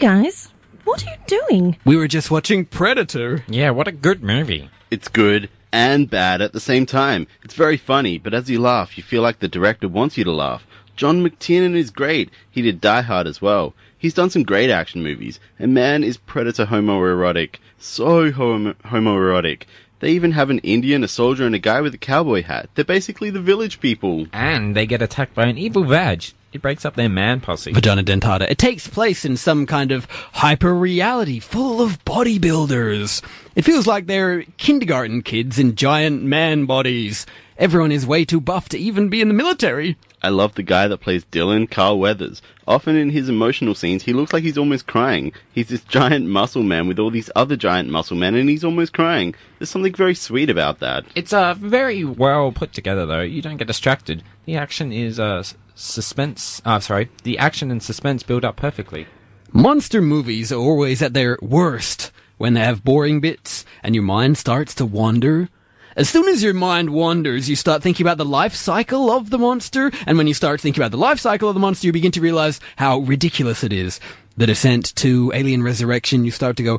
guys, what are you doing? We were just watching Predator. Yeah, what a good movie. It's good and bad at the same time. It's very funny, but as you laugh, you feel like the director wants you to laugh. John McTiernan is great. He did Die Hard as well. He's done some great action movies, and man is Predator homoerotic. So homo- homoerotic. They even have an Indian, a soldier, and a guy with a cowboy hat. They're basically the village people. And they get attacked by an evil vag. It breaks up their man posse. Vagina Dentata. It takes place in some kind of hyper reality full of bodybuilders. It feels like they're kindergarten kids in giant man bodies. Everyone is way too buff to even be in the military. I love the guy that plays Dillon, Carl Weathers. Often in his emotional scenes, he looks like he's almost crying. He's this giant muscle man with all these other giant muscle men, and he's almost crying. There's something very sweet about that. It's uh, very well put together, though. You don't get distracted. The action is uh, suspense. Uh, sorry, the action and suspense build up perfectly. Monster movies are always at their worst when they have boring bits and your mind starts to wander. As soon as your mind wanders, you start thinking about the life cycle of the monster, and when you start thinking about the life cycle of the monster, you begin to realize how ridiculous it is. The descent to Alien Resurrection, you start to go,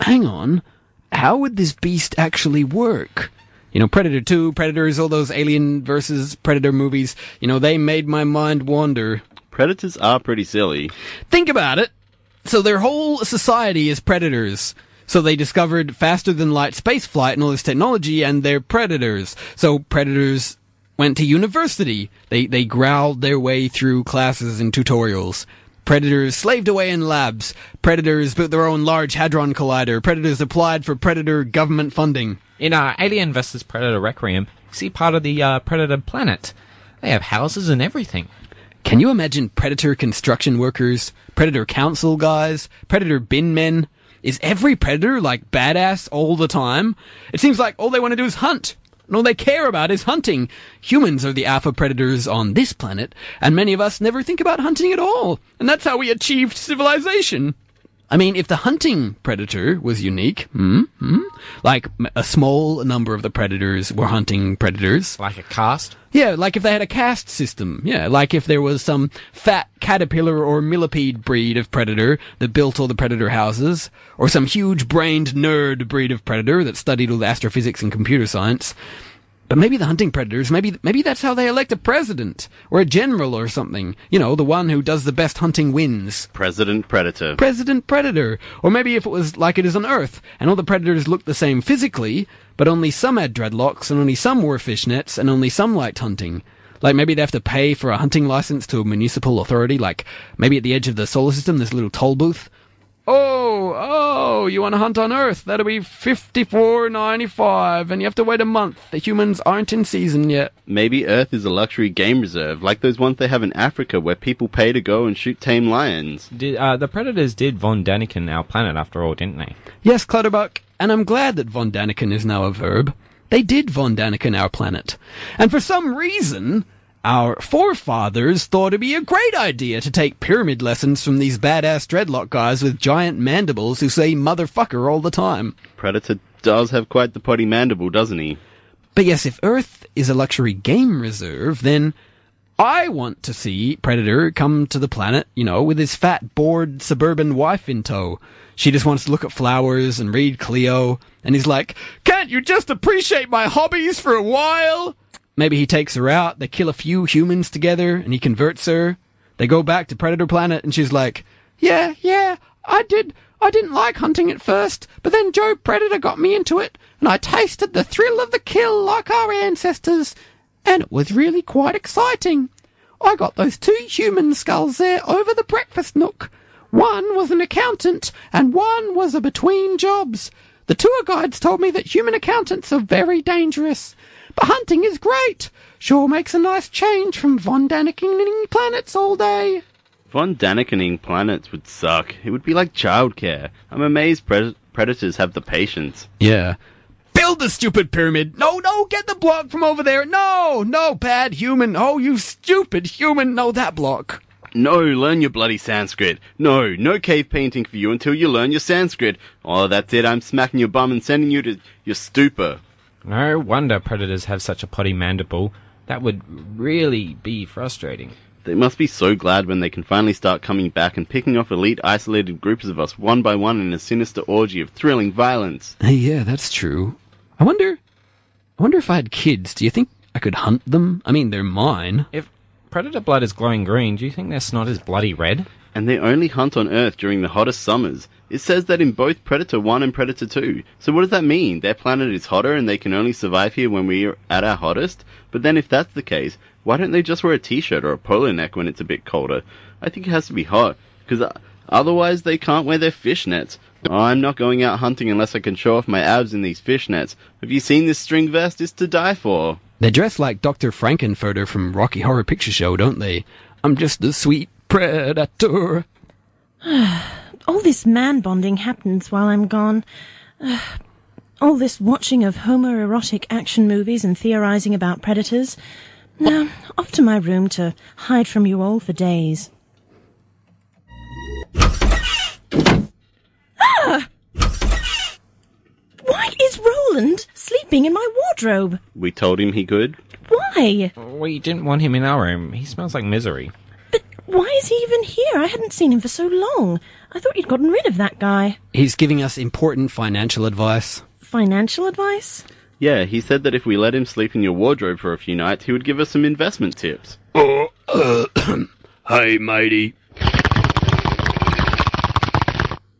hang on, how would this beast actually work? You know, Predator 2, Predators, all those Alien versus Predator movies, you know, they made my mind wander. Predators are pretty silly. Think about it. So their whole society is predators. So they discovered faster than light space flight and all this technology and they're predators. So predators went to university. They, they growled their way through classes and tutorials. Predators slaved away in labs. Predators built their own large hadron collider. Predators applied for predator government funding. In uh, Alien vs Predator Requiem, you see part of the uh, Predator planet. They have houses and everything. Can you imagine predator construction workers, predator council guys, predator bin men? Is every predator like badass all the time? It seems like all they want to do is hunt. And all they care about is hunting. Humans are the alpha predators on this planet, and many of us never think about hunting at all. And that's how we achieved civilization. I mean, if the hunting predator was unique, hmm, hmm, like a small number of the predators were hunting predators, Like a caste? yeah, like if they had a caste system. Yeah, like if there was some fat caterpillar or millipede breed of predator that built all the predator houses, or some huge brained nerd breed of predator that studied all the astrophysics and computer science. But maybe the hunting predators, maybe maybe that's how they elect a president or a general or something. You know, the one who does the best hunting wins. President Predator. President Predator. Or maybe if it was like it is on Earth, and all the predators looked the same physically, but only some had dreadlocks, and only some wore fishnets, and only some liked hunting. Like maybe they have to pay for a hunting license to a municipal authority, like maybe at the edge of the solar system, there's a little toll booth. Oh, oh, you want to hunt on Earth? That'll be fifty-four ninety-five, and you have to wait a month. The humans aren't in season yet. Maybe Earth is a luxury game reserve, like those ones they have in Africa where people pay to go and shoot tame lions. Did, uh, the Predators did Von Daniken our planet after all, didn't they? Yes, Clutterbuck, and I'm glad that Von Daniken is now a verb. They did Von Daniken our planet. And for some reason, our forefathers thought it'd be a great idea to take pyramid lessons from these badass dreadlock guys with giant mandibles who say motherfucker all the time. Predator does have quite the potty mandible, doesn't he? But yes, if Earth is a luxury game reserve, then I want to see Predator come to the planet, you know, with his fat, bored suburban wife in tow. She just wants to look at flowers and read Cleo, and he's like, Can't you just appreciate my hobbies for a while? Maybe he takes her out, they kill a few humans together, and he converts her. They go back to Predator Planet, and she's like, Yeah, yeah, I did. I didn't like hunting at first, but then Joe Predator got me into it, and I tasted the thrill of the kill like our ancestors, and it was really quite exciting. I got those two human skulls there over the breakfast nook. One was an accountant, and one was a between jobs. The tour guides told me that human accountants are very dangerous. But hunting is great. Sure makes a nice change from Von Daniken planets all day. Von Danikening planets would suck. It would be like childcare. I'm amazed pred- predators have the patience. Yeah. Build the stupid pyramid. No, no, get the block from over there. No, no, bad human. Oh, you stupid human. No, that block. No, learn your bloody Sanskrit. No, no cave painting for you until you learn your Sanskrit. Oh, that's it. I'm smacking your bum and sending you to your stupor. No wonder Predators have such a potty mandible. That would really be frustrating. They must be so glad when they can finally start coming back and picking off elite isolated groups of us one by one in a sinister orgy of thrilling violence. Hey, yeah, that's true. I wonder. I wonder if I had kids. Do you think I could hunt them? I mean, they're mine. If predator blood is glowing green, do you think their snot is bloody red? And they only hunt on Earth during the hottest summers. It says that in both Predator 1 and Predator 2. So what does that mean? Their planet is hotter and they can only survive here when we're at our hottest? But then if that's the case, why don't they just wear a t-shirt or a polo neck when it's a bit colder? I think it has to be hot, because uh, otherwise they can't wear their fishnets. I'm not going out hunting unless I can show off my abs in these fishnets. Have you seen this string vest? It's to die for. They dress like Dr. Frank-N-Furter from Rocky Horror Picture Show, don't they? I'm just a sweet predator. All this man bonding happens while I'm gone. All this watching of homoerotic action movies and theorizing about predators. Now, off to my room to hide from you all for days. Ah! Why is Roland sleeping in my wardrobe? We told him he could. Why? We didn't want him in our room. He smells like misery. But why is he even here? I hadn't seen him for so long. I thought you'd gotten rid of that guy. He's giving us important financial advice. Financial advice? Yeah, he said that if we let him sleep in your wardrobe for a few nights, he would give us some investment tips. Oh, uh, hey, matey.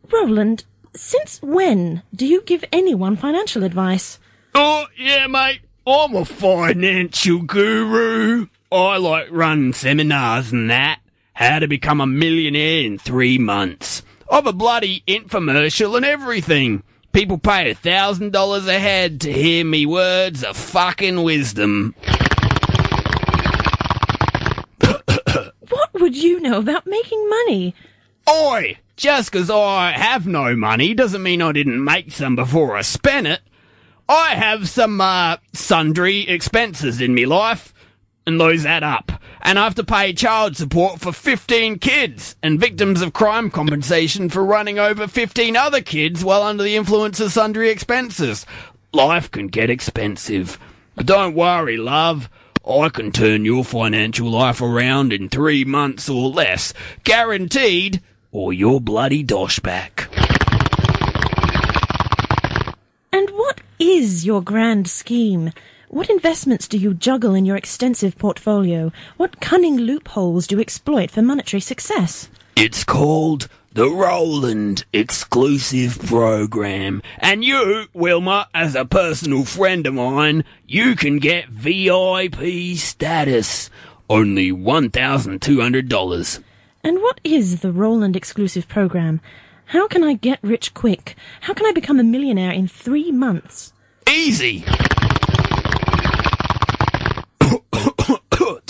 Roland, since when do you give anyone financial advice? Oh, yeah, mate. I'm a financial guru. I like running seminars and that. How to become a millionaire in three months. I've a bloody infomercial and everything. People pay a thousand dollars a head to hear me words of fucking wisdom. What would you know about making money? Oi! Just 'cause I have no money doesn't mean I didn't make some before I spent it. I have some, uh, sundry expenses in me life, and those add up. And I have to pay child support for 15 kids, and victims of crime compensation for running over 15 other kids while under the influence of sundry expenses. Life can get expensive. But don't worry, love. I can turn your financial life around in three months or less. Guaranteed, or you're bloody dosh back. And what is your grand scheme? What investments do you juggle in your extensive portfolio? What cunning loopholes do you exploit for monetary success? It's called the Roland Exclusive Program. And you, Wilma, as a personal friend of mine, you can get VIP status. Only $1,200. And what is the Roland exclusive program? How can I get rich quick? How can I become a millionaire in three months? Easy!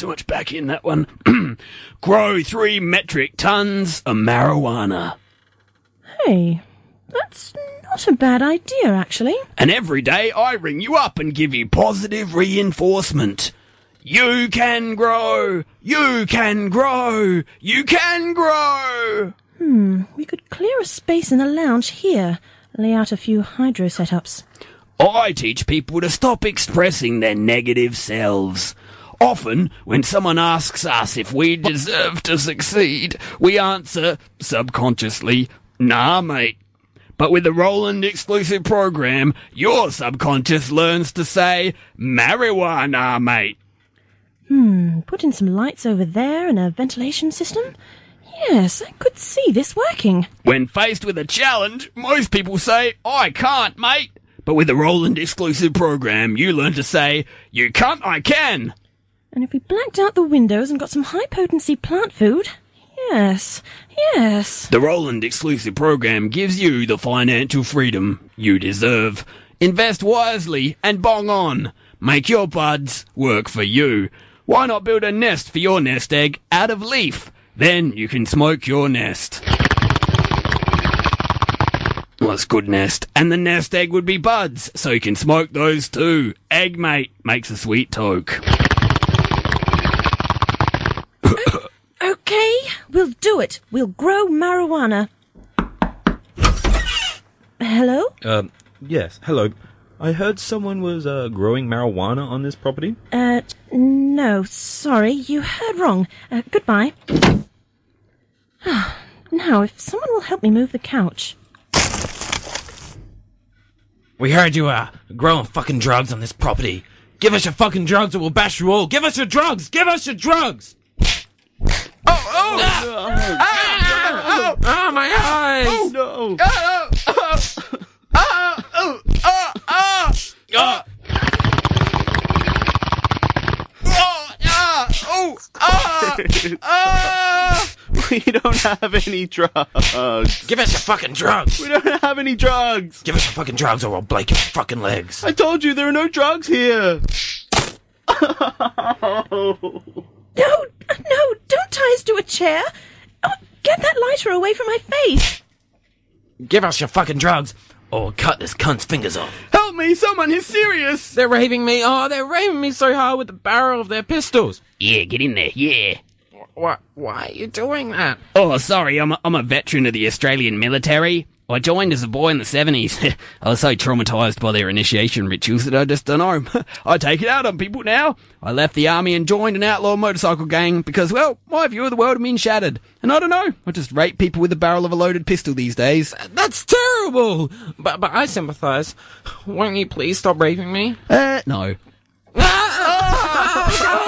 Too much back in that one. Grow three metric tons of marijuana. Hey, that's not a bad idea, actually. And every day I ring you up and give you positive reinforcement. You can grow! You can grow! You can grow! Hmm, We could clear a space in the lounge here, lay out a few hydro setups. I teach people to stop expressing their negative selves. Often, when someone asks us if we deserve to succeed, we answer, subconsciously, nah, mate. But with the Roland exclusive program, your subconscious learns to say, marijuana, mate. Hmm, Put in some lights over there and a ventilation system? Yes, I could see this working. When faced with a challenge, most people say, I can't, mate. But with the Roland exclusive program, you learn to say, you can't, I can. And if we blacked out the windows and got some high potency plant food? Yes, yes. The Roland exclusive program gives you the financial freedom you deserve. Invest wisely and bong on. Make your buds work for you. Why not build a nest for your nest egg out of leaf? Then you can smoke your nest. Well, that's good nest. And the nest egg would be buds, so you can smoke those too. Egg mate makes a sweet toke. Okay, we'll do it. We'll grow marijuana. Hello? Um, yes, hello. I heard someone was uh, growing marijuana on this property. Uh, no, sorry, you heard wrong. Uh, goodbye. now, if someone will help me move the couch. We heard you are growing fucking drugs on this property. Give us your fucking drugs or we'll bash you all. Give us your drugs! Give us your drugs! Oh, my eyes! Oh, no. Oh, oh, oh, oh, oh, oh, oh. Oh, ah, ah. We don't have any drugs. Give us your fucking drugs! We don't have any drugs. Give us your fucking drugs or we'll break your fucking legs. I told you there are no drugs here. No, no, don't tie us to a chair. Oh, get that lighter away from my face. Give us your fucking drugs or we'll cut this cunt's fingers off. Help me! Someone! He's serious! They're raving me. Oh, they're raving me so hard with the barrel of their pistols. Yeah, get in there, yeah. Why, why are you doing that? Oh, sorry, I'm a, I'm a veteran of the Australian military. I joined as a boy in the 70s. I was so traumatized by their initiation rituals that I just don't know. I take it out on people now. I left the army and joined an outlaw motorcycle gang because, well, my view of the world had been shattered. And I don't know, I just rape people with the barrel of a loaded pistol these days. That's terrible. But but I sympathise. Won't you please stop raping me? Uh, no.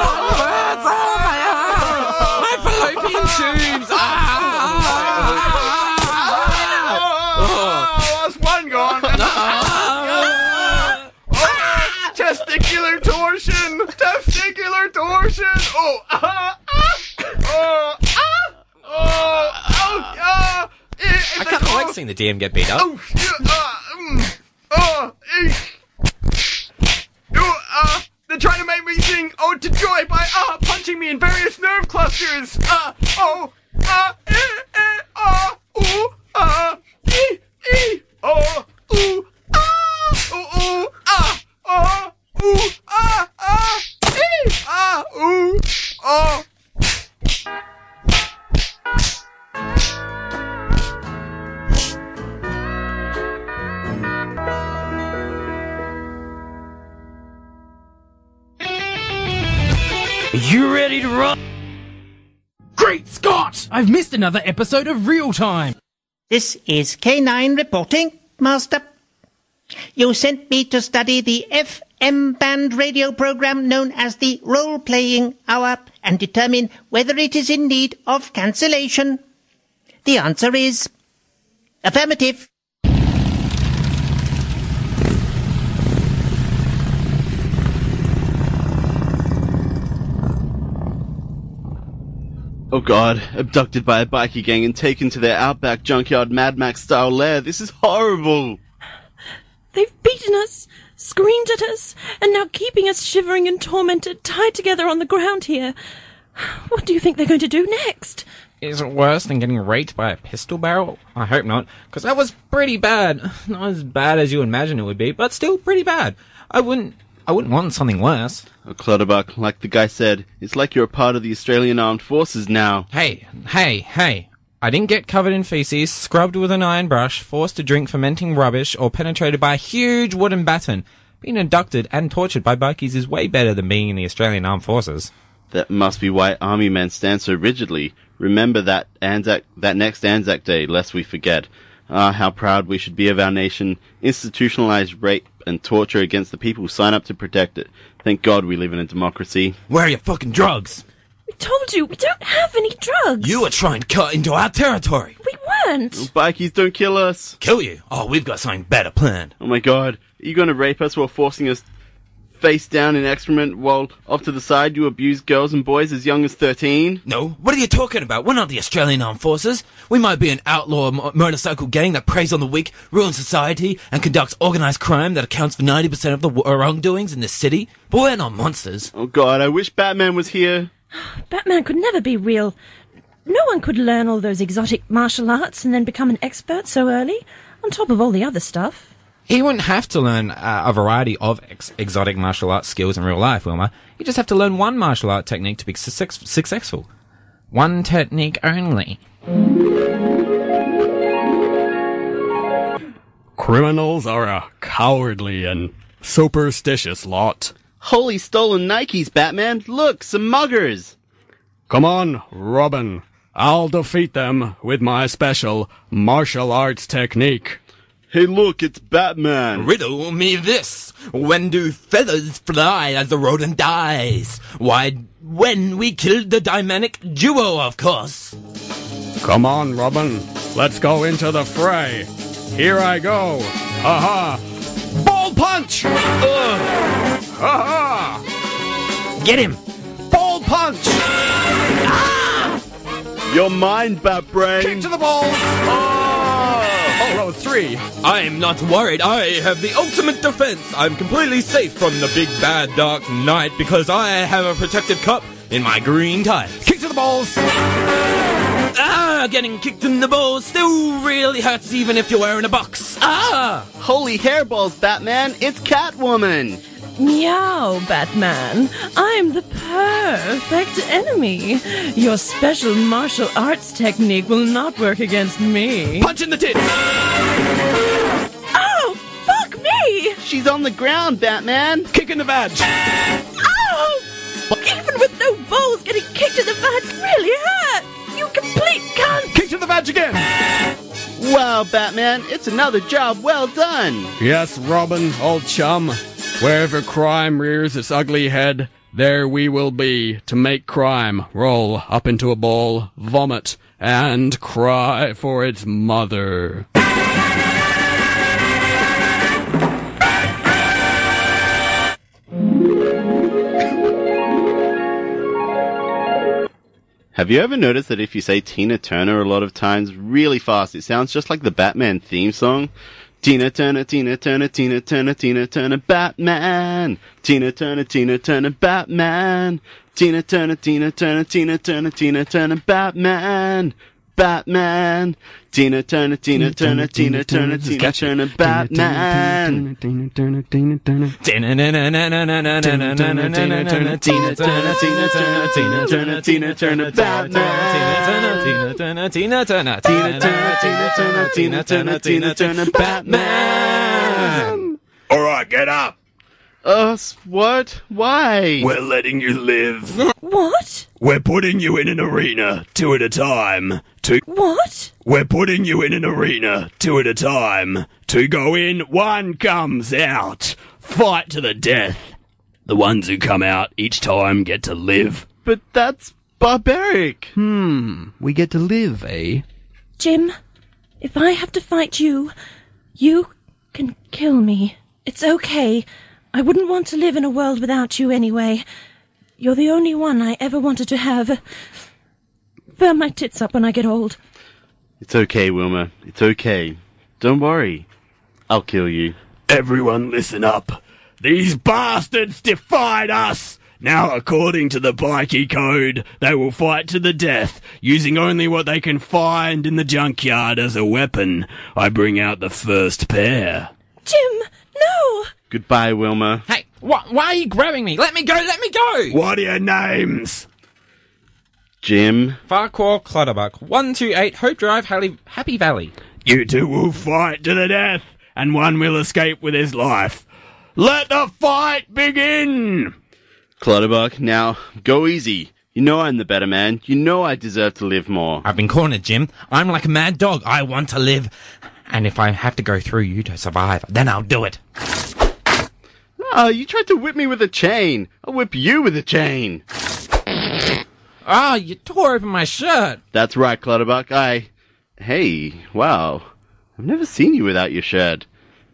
Torsion. Oh, ah, ah, oh, ah, oh, oh, ah. I kind of like seeing the DM get beat up. Oh, yeah, ah, mm, oh. Oh, ah, they're trying to make me sing Ode to Joy by ah, punching me in various nerve clusters. Ah, oh, ah, eh, eh, ah, ooh, ah, ee, ee, oh, ooh, ah, ooh, ooh, ah, ah, ooh, ah, ah, ah, ooh, oh. You ready to run? Great Scott! I've missed another episode of Real Time. This is K9 reporting, Master. You sent me to study the FM band radio program known as the Role Playing Hour and determine whether it is in need of cancellation. The answer is affirmative. Oh god, abducted by a bikie gang and taken to their outback junkyard Mad Max style lair. This is horrible. They've beaten us, screamed at us, and now keeping us shivering and tormented, tied together on the ground here. What do you think they're going to do next? Is it worse than getting raped by a pistol barrel? I hope not, because that was pretty bad. Not as bad as you imagine it would be, but still pretty bad. I wouldn't. I wouldn't want something worse. Oh, Clutterbuck, like the guy said, it's like you're a part of the Australian Armed Forces now. Hey, hey, hey. I didn't get covered in feces, scrubbed with an iron brush, forced to drink fermenting rubbish, or penetrated by a huge wooden baton. Being abducted and tortured by bikies is way better than being in the Australian Armed Forces. That must be why army men stand so rigidly. Remember that Anzac, that next Anzac Day, lest we forget. Ah, how proud we should be of our nation. Institutionalized rape and torture against the people who sign up to protect it. Thank God we live in a democracy. Where are your fucking drugs? We told you, we don't have any drugs. You were trying to cut into our territory. We weren't. Bikies, don't kill us. Kill you? Oh, we've got something better planned. Oh my God, are you going to rape us while forcing us face down in excrement while off to the side you abuse girls and boys as young as 13? No, what are you talking about? We're not the Australian Armed Forces. We might be an outlaw mo- motorcycle gang that preys on the weak, ruins society, and conducts organized crime that accounts for 90% of the w- wrongdoings in this city. But we're not monsters. Oh God, I wish Batman was here. Batman could never be real. No one could learn all those exotic martial arts and then become an expert so early, on top of all the other stuff. He wouldn't have to learn uh, a variety of ex- exotic martial arts skills in real life, Wilma. You just have to learn one martial art technique to be success- successful. One technique only. Criminals are a cowardly and superstitious lot. Holy stolen Nikes, Batman! Look, some muggers! Come on, Robin. I'll defeat them with my special martial arts technique. Hey, look, it's Batman! Riddle me this. When do feathers fly as the rodent dies? Why, when we killed the dynamic duo, of course. Come on, Robin. Let's go into the fray. Here I go. Aha! Ball punch! Aha! Get him. Ball punch! You're mine, Batbrain! Kick to the balls! Oh, row three. I'm not worried. I have the ultimate defense. I'm completely safe from the big bad dark knight because I have a protective cup in my green tights. Kick to the balls! Ah, getting kicked in the balls still really hurts even if you're wearing a box. Ah! Holy hairballs, Batman! It's Catwoman! Meow, Batman. I'm the perfect enemy. Your special martial arts technique will not work against me. Punch in the tits! Oh, fuck me! She's on the ground, Batman! Kick in the vag! Ow! Even with no balls, getting kicked in the vag really hurt! You complete cunt! Kick to the vag again! Wow, Batman, it's another job well done! Yes, Robin, old chum. Wherever crime rears its ugly head, there we will be to make crime roll up into a ball, vomit, and cry for its mother. Have you ever noticed that if you say Tina Turner a lot of times really fast, it sounds just like the Batman theme song? Tina Turner, Tina Turner, Tina Turner, Tina Turner, Batman! Tina Turner, Tina Turner, Batman! Tina Turner, Tina Turner, Tina Turner, Tina Turner, Batman! Batman! Tina Turner, Tina Turner, Tina Turner, Tina Turner, Batman! Tina Turner, Tina Turner. Tina Turner, Tina Turner, Tina Turner, Tina Turner, Tina Turner, Batman! Tina Turner, Tina Turner, Tina Turner, Tina Turner, Tina Turner, Tina Turner, Batman! Alright, get up! Us? What? Why? We're letting you live. What? We're putting you in an arena, two at a time. Two. What? We're putting you in an arena, two at a time. Two go in, one comes out. Fight to the death. The ones who come out each time get to live. But that's barbaric. Hmm, we get to live, eh? Jim, if I have to fight you, you can kill me. It's okay. I wouldn't want to live in a world without you anyway. You're the only one I ever wanted to have. Firm my tits up when I get old. It's okay, Wilma. It's okay. Don't worry. I'll kill you. Everyone listen up. These bastards defied us! Now, according to the Bikie Code, they will fight to the death, using only what they can find in the junkyard as a weapon. I bring out the first pair. Jim, no! Goodbye, Wilma. Hey, wh- why are you grabbing me? Let me go, let me go! What are your names? Jim. Farquhar Clutterbuck, 128 Hope Drive, Happy Valley. You two will fight to the death, and one will escape with his life. Let the fight begin! Clutterbuck, now, go easy. You know I'm the better man. You know I deserve to live more. I've been cornered, Jim. I'm like a mad dog. I want to live. And if I have to go through you to survive, then I'll do it. Oh, you tried to whip me with a chain. I'll whip you with a chain. Ah, you tore open my shirt. That's right, Clutterbuck. I. Hey, wow. I've never seen you without your shirt.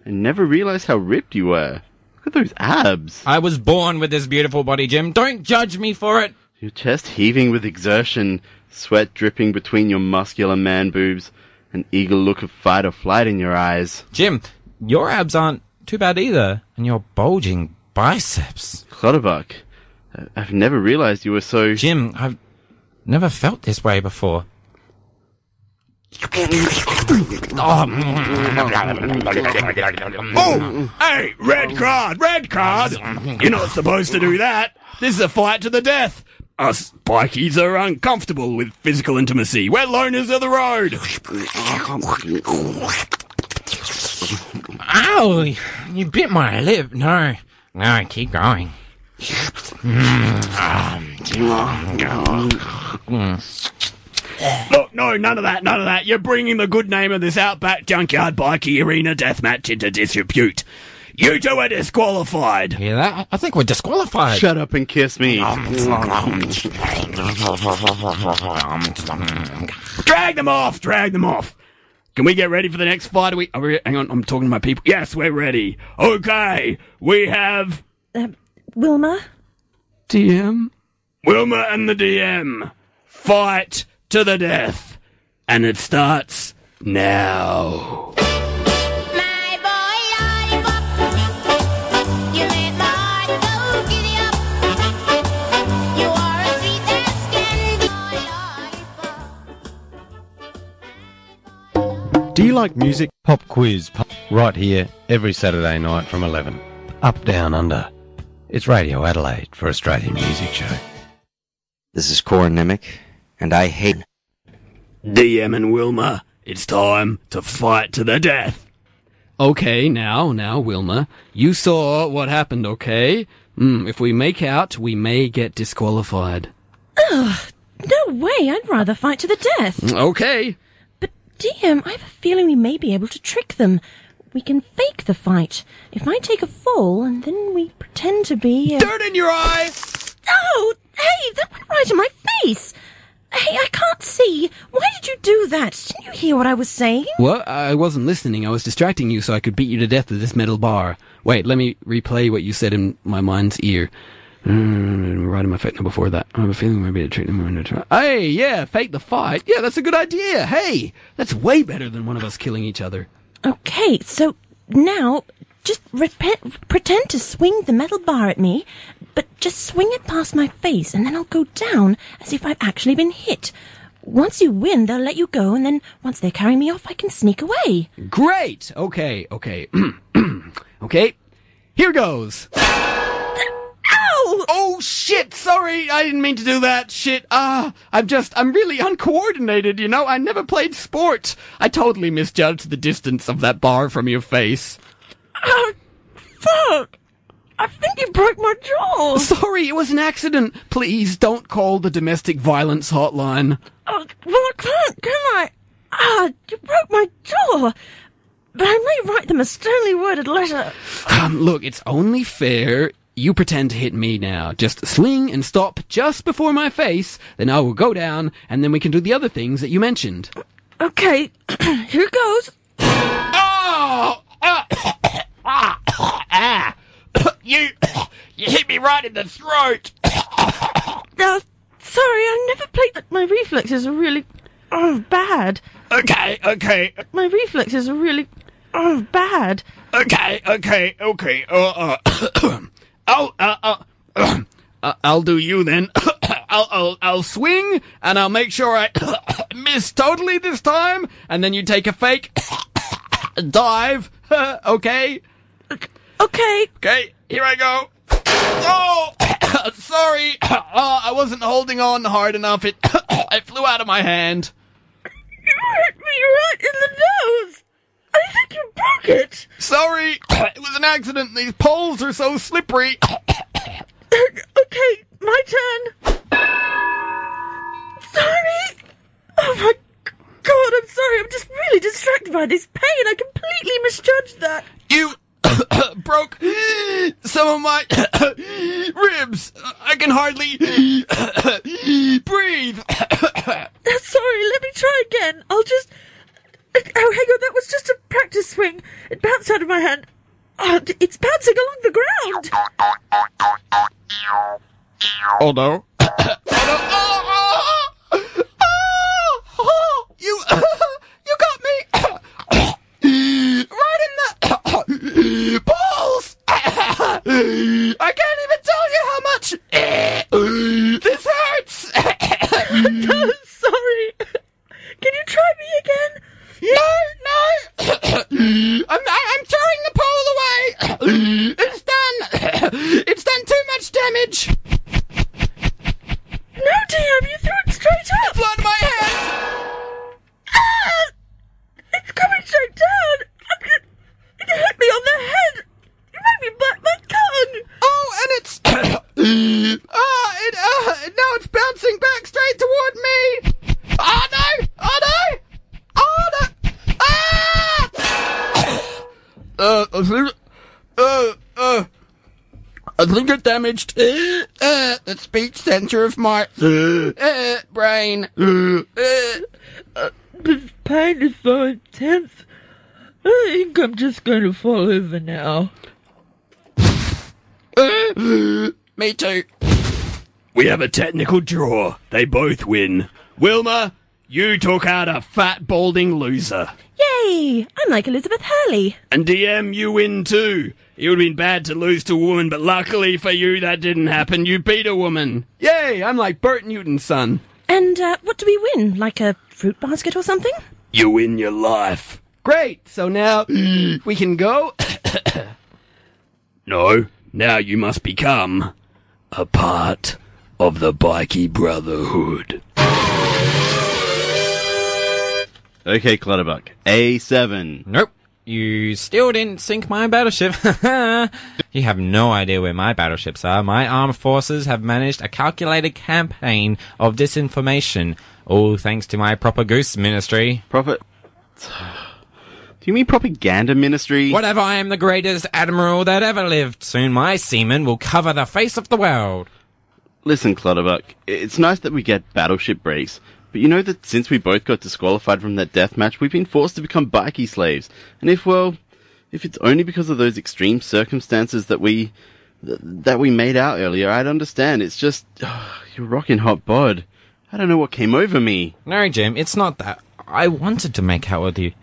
I never realized how ripped you were. Look at those abs. I was born with this beautiful body, Jim. Don't judge me for it. Your chest heaving with exertion, sweat dripping between your muscular man boobs, an eager look of fight or flight in your eyes. Jim, your abs aren't too bad either. And your bulging biceps. Clutterbuck, I- I've never realized you were so. Jim, I've never felt this way before. Oh! Hey, red card, red card! You're not supposed to do that. This is a fight to the death. Us bikies are uncomfortable with physical intimacy. We're loners of the road. Ow! You bit my lip. No. No, keep going. Look, no, none of that, none of that. You're bringing the good name of this Outback Junkyard Bikie Arena deathmatch into disrepute. You two are disqualified. Hear that? I think we're disqualified. Shut up and kiss me. Drag them off, drag them off. Can we get ready for the next fight? Are we, are we, hang on, I'm talking to my people. Yes, we're ready. Okay, we have Uh, Wilma? DM. Wilma and the DM. Fight to the death. And it starts now. Do you like music? Pop quiz, pop, right here every Saturday night from 11. Up, down, under. It's Radio Adelaide for Australian Music Show. This is Cor Nimick, and I hate. DM and Wilma, it's time to fight to the death. Okay, now, now, Wilma, you saw what happened, okay? Mm, if we make out, we may get disqualified. Ugh, no way, I'd rather fight to the death. Okay. But, DM, I have a feeling we may be able to trick them. We can fake the fight. If I take a fall, and then we pretend to be. Uh... Dirt in your eye! Oh, hey, that went right in my face. Hey, I can't see. Why did you do that? Didn't you hear what I was saying? What? I wasn't listening. I was distracting you so I could beat you to death with this metal bar. Wait, let me replay what you said in my mind's ear. Mm, Right in my face. No, before that. I have a feeling maybe to treat them in a try. Hey, yeah, fake the fight. Yeah, that's a good idea. Hey, that's way better than one of us killing each other. Okay, so now just repent, pretend to swing the metal bar at me, but just swing it past my face, and then I'll go down as if I've actually been hit. Once you win, they'll let you go, and then once they carry me off, I can sneak away. Great. Okay, okay. okay. Here goes. Ow! Oh shit! Sorry, I didn't mean to do that. Shit. Ah, I'm just, I'm really uncoordinated. You know, I never played sport. I totally misjudged the distance of that bar from your face. Oh, fuck! I think you broke my jaw. Sorry, it was an accident. Please don't call the domestic violence hotline. Oh, well, I can't, can I? Ah, you broke my jaw. But I may write them a sternly worded letter. Um, look, it's only fair. You pretend to hit me now. Just swing and stop just before my face, then I will go down, and then we can do the other things that you mentioned. Okay, here goes. Oh! Ah! Ah! You, you hit me right in the throat. Uh, sorry, I never played that. My reflexes are really oh, bad. Okay, okay, My reflexes are really oh, bad. okay, okay, okay. Uh, uh, I'll, uh, uh, uh, I'll do you then. I'll, I'll, I'll swing, and I'll make sure I miss totally this time, and then you take a fake dive. okay, Okay, okay. Here I go. Oh, sorry. Uh, I wasn't holding on hard enough. It, it flew out of my hand. you hit me right in the nose. I think you broke it. Sorry, it was an accident. These poles are so slippery. Okay, my turn. Sorry. Oh my god, I'm sorry. I'm just really distracted by this pain. I completely misjudged that. You broke some of my ribs. I can hardly breathe. Sorry, let me try again. I'll just. Oh, hang on, that was just a practice swing. It bounced out of my hand. Oh, it's bouncing along the ground. Oh no. oh no. Oh, oh, oh, oh, you, you got me right in the balls. I can't even tell you how much this hurts. Oh, sorry. Can you try me again? No, no. I'm, I'm throwing the pole away. It's done. It's done too much damage. No, damn, you threw it straight up. It's on my head. Ah, it's coming straight down. It hit me on the head. You made me bite my tongue. Oh, and it's. Ah, oh, it, uh, now it's bouncing back straight toward me. Oh, no. Oh, no. I think, uh, uh, I think it damaged uh, uh, the speech center of my uh, brain. Uh, This pain is so intense. I think I'm just going to fall over now. uh, me too. We have a technical draw. They both win. Wilma, you took out a fat, balding loser. Yay! I'm like Elizabeth Hurley. And DM, you win too. It would have been bad to lose to a woman, but luckily for you, that didn't happen. You beat a woman. Yay! I'm like Bert Newton's son. And uh, what do we win? Like a fruit basket or something? You win your life. Great. So now we can go. no. Now you must become a part of the Bikie Brotherhood. Okay, Clutterbuck. A7. Nope. You still didn't sink my battleship. you have no idea where my battleships are. My armed forces have managed a calculated campaign of disinformation. All thanks to my proper goose ministry. Prophet. Do you mean propaganda ministry? Whatever, I am the greatest admiral that ever lived. Soon my seamen will cover the face of the world. Listen, Clutterbuck, it's nice that we get battleship breaks, but you know that since we both got disqualified from that death match, we've been forced to become bikie slaves. And if, well, if it's only because of those extreme circumstances that we, th- that we made out earlier, I'd understand. It's just, you're rocking hot bod. I don't know what came over me. No, Jim, it's not that. I wanted to make out with you.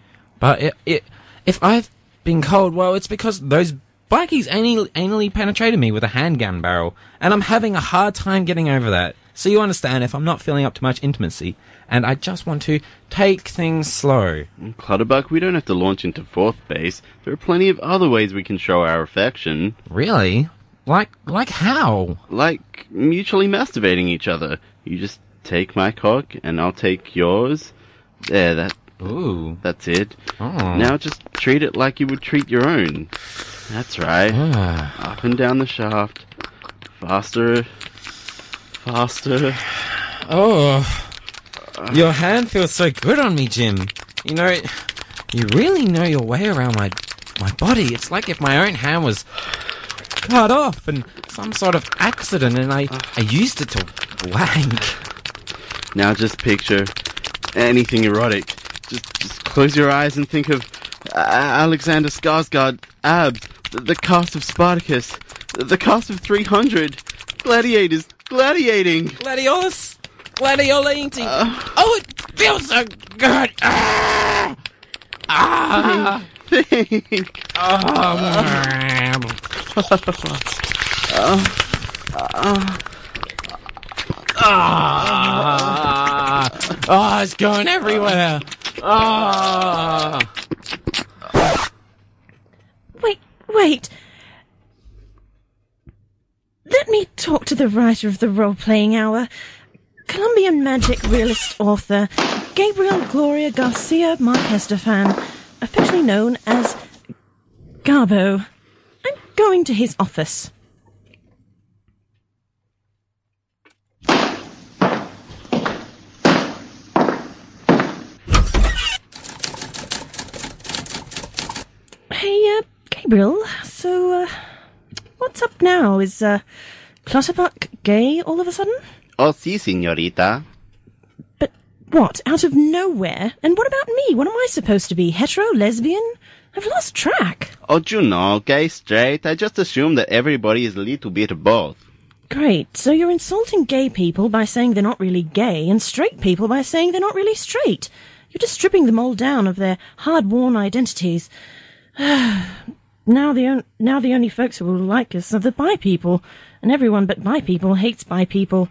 But it, it, if I've been cold, well, it's because those bikies anally, anally penetrated me with a handgun barrel. And I'm having a hard time getting over that. So you understand if I'm not feeling up to much intimacy. And I just want to take things slow. Clutterbuck, we don't have to launch into fourth base. There are plenty of other ways we can show our affection. Really? Like, like how? Like mutually masturbating each other. You just take my cock and I'll take yours. There, that Ooh. that's it. Oh. Now just treat it like you would treat your own. That's right. Ah. Up and down the shaft. Faster. Faster. Oh. Your hand feels so good on me, Jim. You know, you really know your way around my my body. It's like if my own hand was cut off in some sort of accident and I, I used it to wank. Now just picture anything erotic. Just, just close your eyes and think of uh, Alexander Skarsgård, abs, the, the cast of Spartacus, the, the cast of 300, gladiators, gladiating. Gladiolus? Gladiolating. oh, it feels so good. Ah! Ah! Think. Ah! Oh, it's going everywhere. Ah! Wait, wait. Let me talk to the writer of the role playing hour. Colombian magic realist author Gabriel Gloria Garcia Marquez de Fan, affectionately known as Garbo. I'm going to his office. Hey, uh, Gabriel, so, uh, what's up now? Is, uh, Clutterbuck gay all of a sudden? Oh, si, senorita. But what? Out of nowhere? And what about me? What am I supposed to be? Hetero? Lesbian? I've lost track. Oh, you know, gay, straight. I just assume that everybody is a little bit of both. Great. So you're insulting gay people by saying they're not really gay, and straight people by saying they're not really straight. You're just stripping them all down of their hard-worn identities. now the on- now the only folks who will like us are the bi people, and everyone but bi people hates bi people.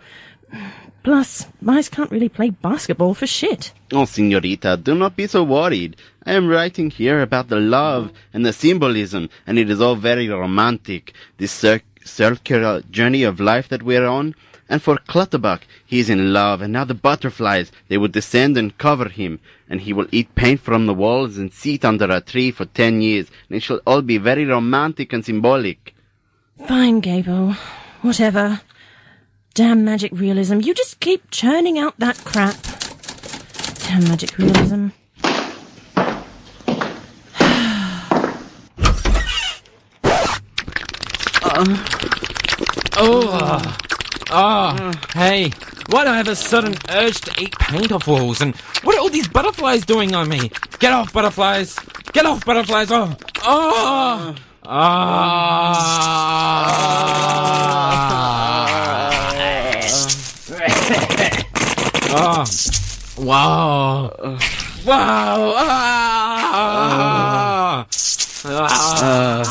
Plus, bis can't really play basketball for shit. Oh, senorita, do not be so worried. I am writing here about the love and the symbolism, and it is all very romantic, this cir- circular journey of life that we're on. And for Clutterbuck, he is in love, and now the butterflies, they will descend and cover him, and he will eat paint from the walls and sit under a tree for ten years, and it shall all be very romantic and symbolic. Fine, Gable. Whatever. Damn magic realism. You just keep churning out that crap. Damn magic realism. Oh, oh, hey, why do I have a sudden urge to eat paint off walls? And what are all these butterflies doing on me? Get off, butterflies! Get off, butterflies! Oh, oh, oh. oh. Wow. Wow. Ah. Ah.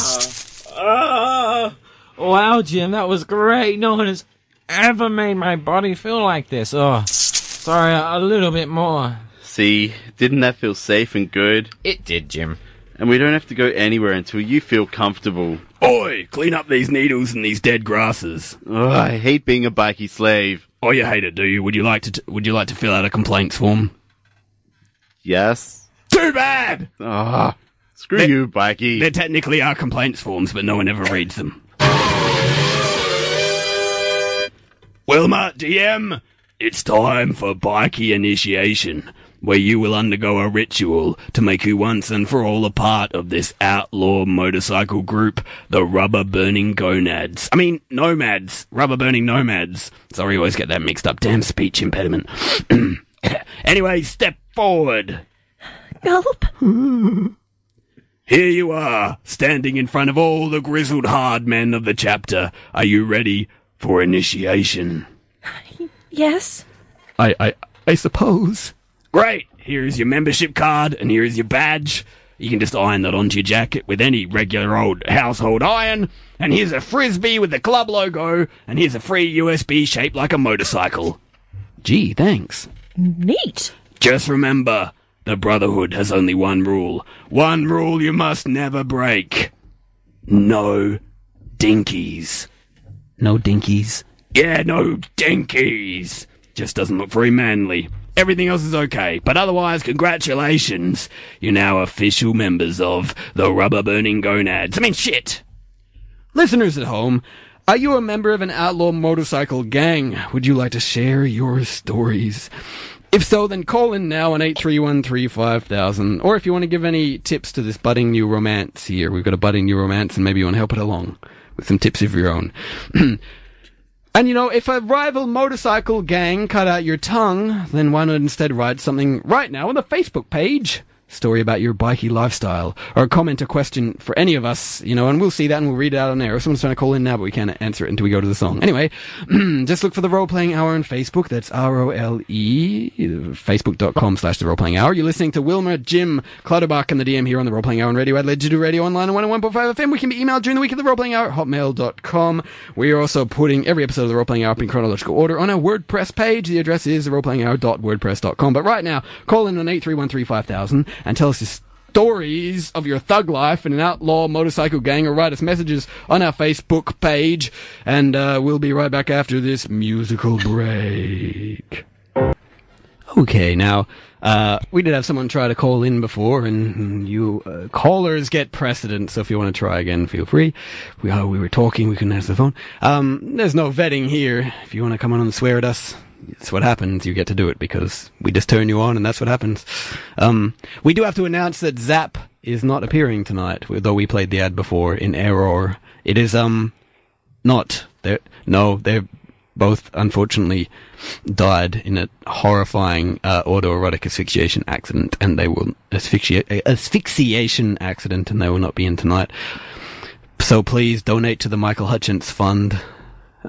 Ah. Wow, Jim, that was great. No one has ever made my body feel like this. Oh, sorry, a, a little bit more. See, didn't that feel safe and good? It did, Jim. And we don't have to go anywhere until you feel comfortable. Oi, clean up these needles and these dead grasses. Ugh, I hate being a bikie slave. Oh, you hate it, do you? Would you like to? T- would you like to fill out a complaints form? Yes. Too bad. Ah, screw They- you, bikie. There technically are complaints forms, but no one ever reads them. Wilma, DM, it's time for Bikie Initiation, where you will undergo a ritual to make you once and for all a part of this outlaw motorcycle group, the Rubber Burning Gonads. I mean, Nomads. Rubber Burning Nomads. Sorry, always get that mixed up. Damn speech impediment. anyway, step forward. Gulp. Here you are, standing in front of all the grizzled hard men of the chapter. Are you ready for initiation? Yes. I, I, I suppose. Great. Here's your membership card, and here's your badge. You can just iron that onto your jacket with any regular old household iron. And here's a frisbee with the club logo, and here's a free USB shaped like a motorcycle. Gee, thanks. Neat. Just remember, the Brotherhood has only one rule. One rule you must never break. No dinkies. No dinkies? Yeah, no dinkies. Just doesn't look very manly. Everything else is okay, but otherwise, congratulations. You're now official members of the Rubber Burning Gonads. I mean, shit. Listeners at home, are you a member of an outlaw motorcycle gang? Would you like to share your stories? If so, then call in now on 831-5000. Or if you want to give any tips to this budding new romance here, we've got a budding new romance and maybe you want to help it along with some tips of your own. and you know, if a rival motorcycle gang cut out your tongue, then why not instead write something right now on the Facebook page? Story about your bikie lifestyle, or a comment or question for any of us, you know, and we'll see that and we'll read it out on air. Someone's trying to call in now, but we can't answer it until we go to the song. Anyway, just look for the Role Playing Hour on Facebook. That's R-O-L-E, facebook.com slash the Role Playing Hour. You're listening to Wilma, Jim, Clutterbuck, and the DM here on the Role Playing Hour on Radio Adelaide, Digital Radio Online on 101.5 FM. We can be emailed during the week at the Role Playing Hour at hotmail.com. We are also putting every episode of the Role Playing Hour up in chronological order on our WordPress page. The address is theroleplayinghour.wordpress.com. But right now, call in on 8313500 and tell us your stories of your thug life in an outlaw motorcycle gang or write us messages on our Facebook page. And uh, we'll be right back after this musical break. Okay, now, uh, we did have someone try to call in before, and you uh, callers get precedence, so if you want to try again, feel free. We, uh, we were talking, we couldn't answer the phone. Um, there's no vetting here. If you want to come on and swear at us, it's what happens. You get to do it because we just turn you on, and that's what happens. Um, we do have to announce that Zap is not appearing tonight, though we played the ad before in error. It is, um, not. They're, no, they're both unfortunately died in a horrifying uh, autoerotic asphyxiation accident, and they will asphyxiate asphyxiation accident, and they will not be in tonight. So please donate to the Michael Hutchins Fund.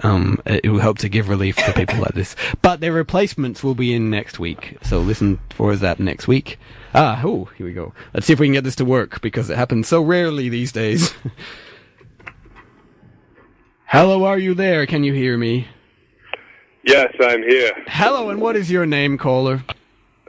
Um, it will help to give relief to people like this. But their replacements will be in next week, so listen for that next week. Ah, oh, here we go. Let's see if we can get this to work because it happens so rarely these days. Hello, are you there? Can you hear me? Yes, I'm here. Hello, and what is your name, caller?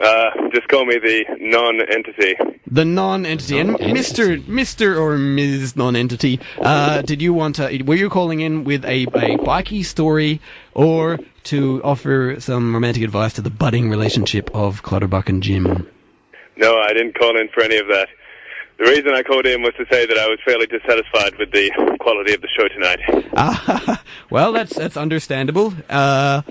Uh, just call me the non-entity. The non-entity. And Mr. Mr. or Ms. Non-entity, uh, did you want to, were you calling in with a, a bikie story or to offer some romantic advice to the budding relationship of Clutterbuck and Jim? No, I didn't call in for any of that. The reason I called in was to say that I was fairly dissatisfied with the quality of the show tonight. Ah, well, that's, that's understandable. Uh,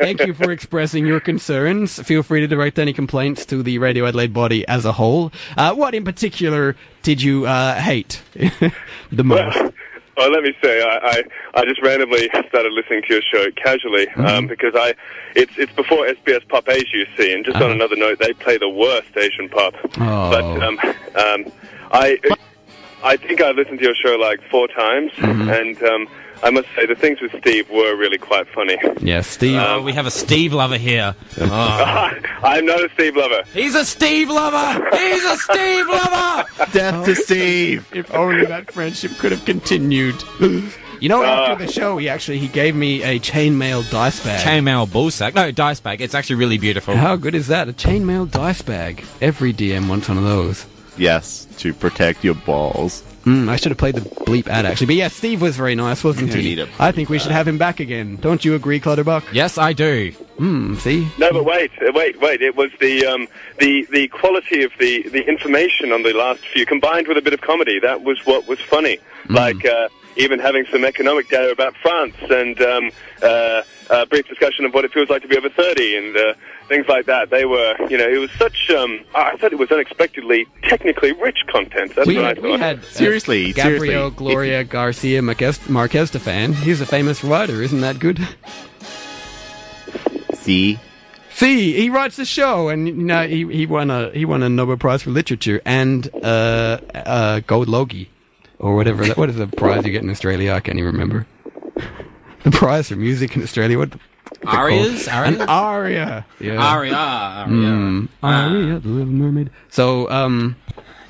thank you for expressing your concerns. Feel free to direct any complaints to the Radio Adelaide body as a whole. Uh, what in particular did you uh, hate the most? Well, Well, let me say, I, I, I just randomly started listening to your show casually Mm-hmm. um, because I, it's it's before SBS Pop Asia, you see, and just on Uh-huh. another note, they play the worst Asian pop. Oh. But um, um, I, I think I listened to your show like four times, Mm-hmm. and um, I must say the things with Steve were really quite funny. Yes, Steve. Um, oh, we have a Steve lover here. Oh. I'm not a Steve lover. He's a Steve lover. He's a Steve lover. Death to oh, Steve. if only that friendship could have continued. You know, uh, after the show, he actually he gave me a chainmail dice bag. Chainmail ball sack. No, dice bag. It's actually really beautiful. How good is that? A chainmail dice bag. Every DM wants one of those. Yes, to protect your balls. Mm, I should have played the bleep ad actually. But yeah, Steve was very nice, wasn't You he? need a I think we should have him back again. Don't you agree, Clutterbuck? Yes, I do. Hmm. See. No, but wait, uh, wait, wait. It was the um, the the quality of the the information on the last few, combined with a bit of comedy. That was what was funny. Like uh, even having some economic data about France and um, uh, a brief discussion of what it feels like to be over thirty and uh, things like that. They were, you know, it was such. Um, I thought it was unexpectedly technically rich content. That's we what had, I we thought. had uh, Seriously, Gabriel seriously. Gloria Garcia Marquez, Marquez fan. He's a famous writer, isn't that good? See? See, he writes the show, and you know he he won a he won a Nobel Prize for literature and uh uh gold logie or whatever. What is the prize you get in Australia? I can't even remember. The prize for music in Australia. What? The, Arias? An aria. Yeah. Aria. Aria. Mm, aria, the little mermaid. So, um,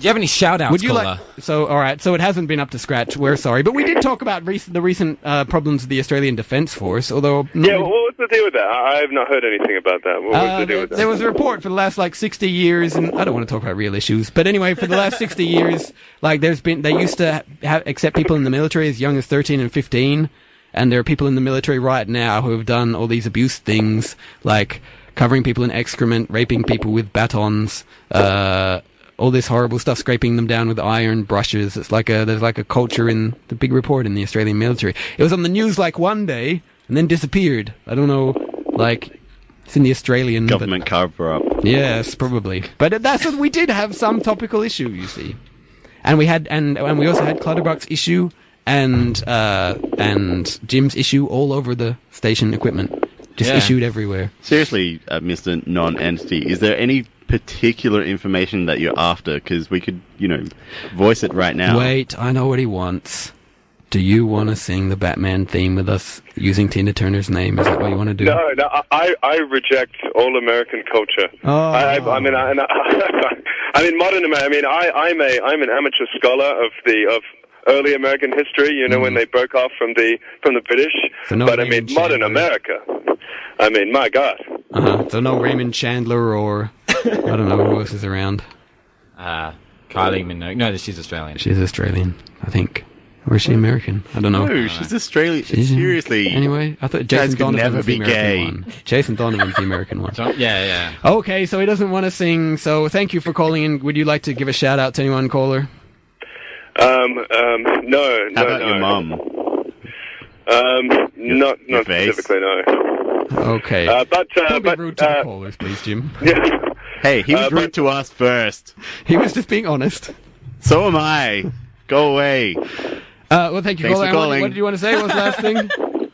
you have any shout outs, would you caller? like? So, all right. So it hasn't been up to scratch. We're sorry, but we did talk about rec- the recent uh, problems of the Australian Defence Force. Although, yeah, what was the deal with that? I I have not heard anything about that. What was Uh, the deal there, with that? there was a report for the last like 60 years, and I don't want to talk about real issues, but anyway, for the last 60 years, like there's been, they used to ha- accept people in the military as young as 13 and 15, and there are people in the military right now who have done all these abuse things, like covering people in excrement, raping people with batons, uh, all this horrible stuff, scraping them down with iron brushes. It's like a, there's like a culture in the big report in the Australian military. It was on the news like one day, and then disappeared. I don't know, like, it's in the Australian but- Government cover up. Yes, probably. But that's what we did have some topical issue, you see, and we had and and we also had Clutterbuck's issue and uh and Jim's issue all over the station equipment, just Yeah. issued everywhere. Seriously, uh, Mr. Non-Entity, is there any particular information that you're after? Because we could, you know, voice it right now. Wait, I know what he wants. Do you want to sing the Batman theme with us using Tina Turner's name? Is that what you want to do? No, no, I, I reject all American culture. Oh. I, I, I mean, I, I, I mean, modern America. I mean, I, I'm a, I'm an amateur scholar of the of early American history. You know, when they broke off from the from the British. Mm. So no but I mean, modern Chandler. America. I mean, my God. Uh-huh. So no Raymond Chandler or I don't know who else is around. Uh, Kylie Minogue. No, she's Australian. She's Australian, I think, or is she American? I don't know. No, she's Australian. She's- Seriously. Anyway, I thought Guys Jason could Donovan's never the be American gay. one. Jason Donovan's the American one. So- yeah, yeah. Okay, so he doesn't want to sing. So thank you for calling in. Would you like to give a shout out to anyone, caller? Um, um, no, no, How about no. your mum? Um, not your not face? specifically, no. Okay. Uh, but uh, Don't be but rude to the uh, callers, please, Jim. yeah. Hey, he was Uh, but- rude to us first. He was just being honest. So am I. Go away. Uh, well, thank you, Thanks for And What, calling. what did you want to say? What was the last thing?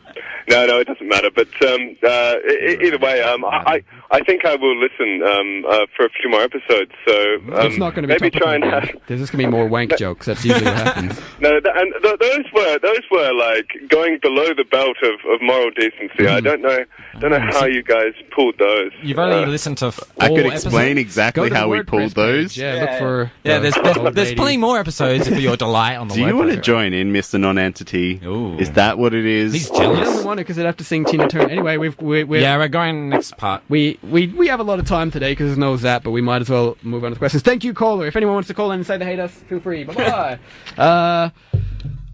No, no, it doesn't matter. But um, uh, either way, um, I, I think I will listen um, uh, for a few more episodes. So um, it's not going to be maybe try and have. There's just going to be more wank jokes. That's usually what happens. No, th- and th- those were those were like going below the belt of, of moral decency. Mm. I don't know don't know how you guys pulled those. You've only Uh, listened to f- I could explain Go exactly how we WordPress pulled page. those. Yeah, look for. Yeah, the there's there's, there's plenty more episodes for your delight on the Do you want to join in, Mr. Non-Entity? Ooh. Is that what it is? He's He doesn't want to because they'd have to sing Tina Turner. Anyway, we've we, we're, Yeah, we're going next part. We, we we have a lot of time today because there's no zap, but we might as well move on to questions. Thank you, caller. If anyone wants to call in and say they hate us, feel free. Bye bye. uh,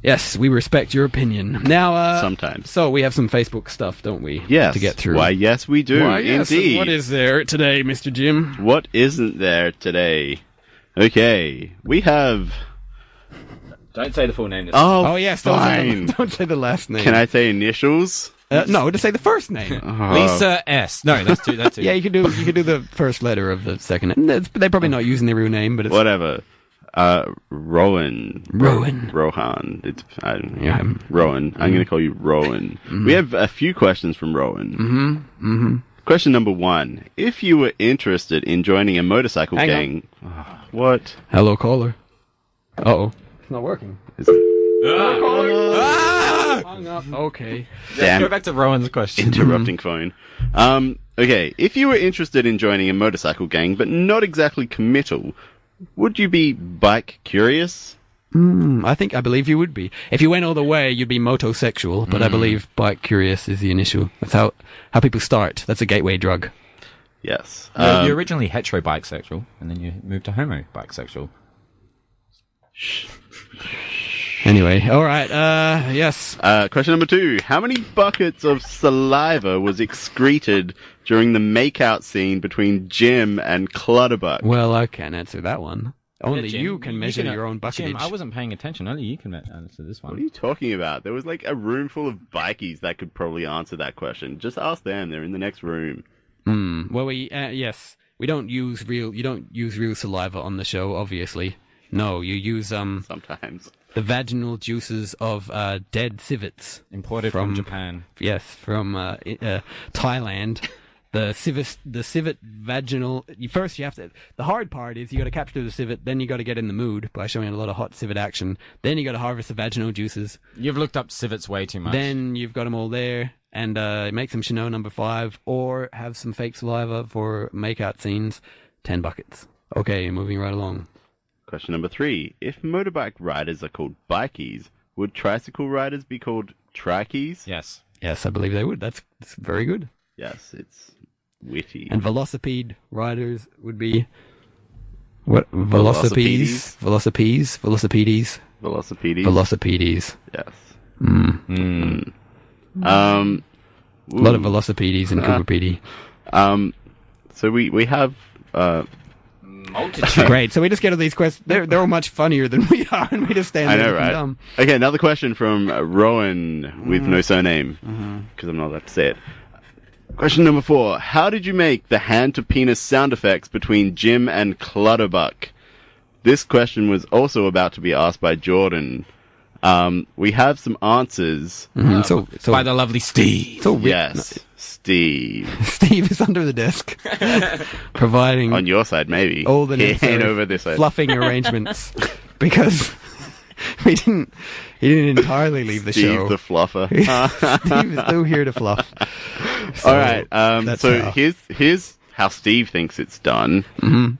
yes, we respect your opinion. Now, uh, Sometimes. So we have some Facebook stuff, don't we? Yes. To get through. Why, yes, we do. Why, yes, Indeed. What is there today, Mr. Jim? What isn't there today? Okay, we have. Don't say the full name. Oh, Oh yes, don't say, fine. the, don't say the last name. Can I say initials? Uh, no, just say the first name. Oh. Lisa S. No, that's two. That's two. yeah, you could do you could do the first letter of the second. name. That's- They're probably not using their real name, but it's Whatever. Uh, Rowan. Rowan. Rohan. It's I don't know. Yeah. Rowan. I'm going to call you Rowan. We have a few questions from Rowan. Mm-hmm. Mm-hmm. Question number one: If you were interested in joining a motorcycle Hang on. gang, Ah, what? Hello, caller. Uh oh. It's not working. Is Hung up. Okay. Damn. Go back to Rowan's question. interrupting phone. Um, okay, if you were interested in joining a motorcycle gang, but not exactly committal, would you be bike curious? Mm, I think I believe you would be. If you went all the way, you'd be motosexual. But I believe bike curious is the initial. That's how how people start. That's a gateway drug. Yes. You're, Um, you're originally hetero bisexual, and then you moved to homo bike bisexual. Anyway, all right. Uh, yes. Uh, question number two: How many buckets of saliva was excreted during the makeout scene between Jim and Clutterbuck? Well, I can't answer that one. Only Yeah, Jim, you can measure uh, your own bucketage. Jim, I wasn't paying attention. Only you can ma- answer this one. What are you talking about? There was like a room full of bikies that could probably answer that question. Just ask them; they're in the next room. Hmm. Well, we uh, yes, we don't use real. You don't use real saliva on the show, obviously. No, you use um Sometimes. The vaginal juices of uh, dead civets Imported from, Japan. Yes, from uh, uh, Thailand. The civet, the civet vaginal. you- First, you have to. The hard part is you got to capture the civet, then you got to get in the mood by showing a lot of hot civet action. Then you got to harvest the vaginal juices. You've looked up civets way too much. Then you've got them all there, and uh, make some Chanel number five, or have some fake saliva for makeout scenes. Ten buckets. Okay, moving right along. Question number three: If motorbike riders are called bikies, would tricycle riders be called trikies? yes. Yes, I believe they would. That's, that's very good. Yes, it's witty. And velocipede riders would be what? Velocipedes, velocipedes, velocipedes, Velocipedes. velocipedes. yes. Mm. Um, A lot of ooh. velocipedes and. Coober Pedy. Um, so we we have uh, Great. So we just get all these questions. They're they're all much funnier than we are, and we just stand I there know, right? dumb. Okay, another question from uh, Rowan with no surname because I'm not allowed to say it. Question number four: How did you make the hand to penis sound effects between Jim and Clutterbuck? This question was also about to be asked by Jordan. Um, we have some answers. Mhm, so so By the lovely Steve. so Rick- Yes, Steve. Steve is under the desk, providing On your side, maybe. all the necessary over this side. fluffing arrangements because we didn't. He didn't entirely leave the Steve show. the fluffer. Steve is still here to fluff. So, All right. Um, so how. here's here's how Steve thinks it's done. Mhm.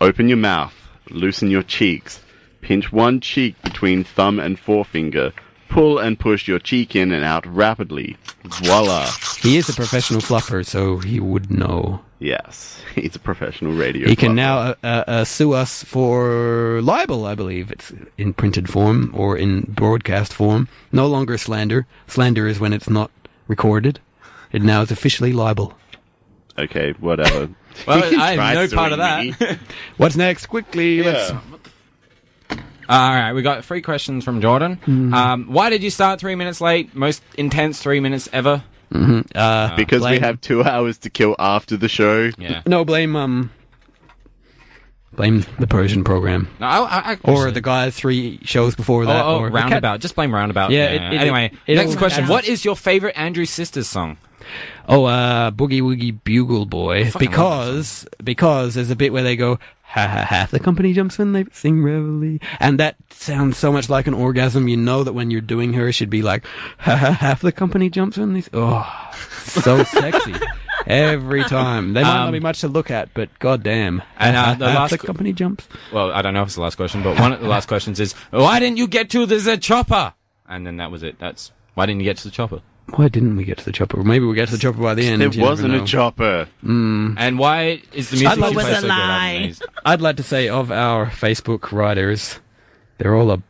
Open your mouth, loosen your cheeks, pinch one cheek between thumb and forefinger, pull and push your cheek in and out rapidly. Voila! He is a professional fluffer, so he would know. Yes, he's a professional radio. He can now uh, uh, uh, sue us for libel, I believe. It's in printed form or in broadcast form. No longer slander. Slander is when it's not recorded. It now is officially libel. Okay, whatever. Well, I have no part of that. What's next? Quickly, let's. Yeah. All right, we got three questions from Jordan. Mm-hmm. Um, why did you start three minutes late? Most intense three minutes ever. Uh, Because we have two hours to kill after the show. Yeah. No, blame um. Blame the Persian program, No, I, I, I, or the guy three shows before Oh, that, oh, or roundabout. Just blame roundabout. Yeah, it- it- anyway, it- next it- question. it- What is your favorite Andrews Sisters song? Oh, uh, Boogie Woogie Bugle Boy. Because, because there's a bit where they go, ha ha, half the company jumps when they sing reveille. And that sounds so much like an orgasm. You know that when you're doing her, it should be like, ha ha, half the company jumps when they, s- oh, so sexy. Every time. They might not Um, be much to look at, but goddamn. and, uh, Ha, ha, the half last the company jumps. Well, I don't know if it's the last question, but one of the last questions is, why didn't you get to the, the chopper? And then that was it. That's why didn't you get to the chopper? Why didn't we get to the chopper? Maybe we'll get to the chopper by the end. There you wasn't a chopper. And why is the music love you was play a so good? I'm lie. amazed. I'd like to say of our Facebook writers, they're all a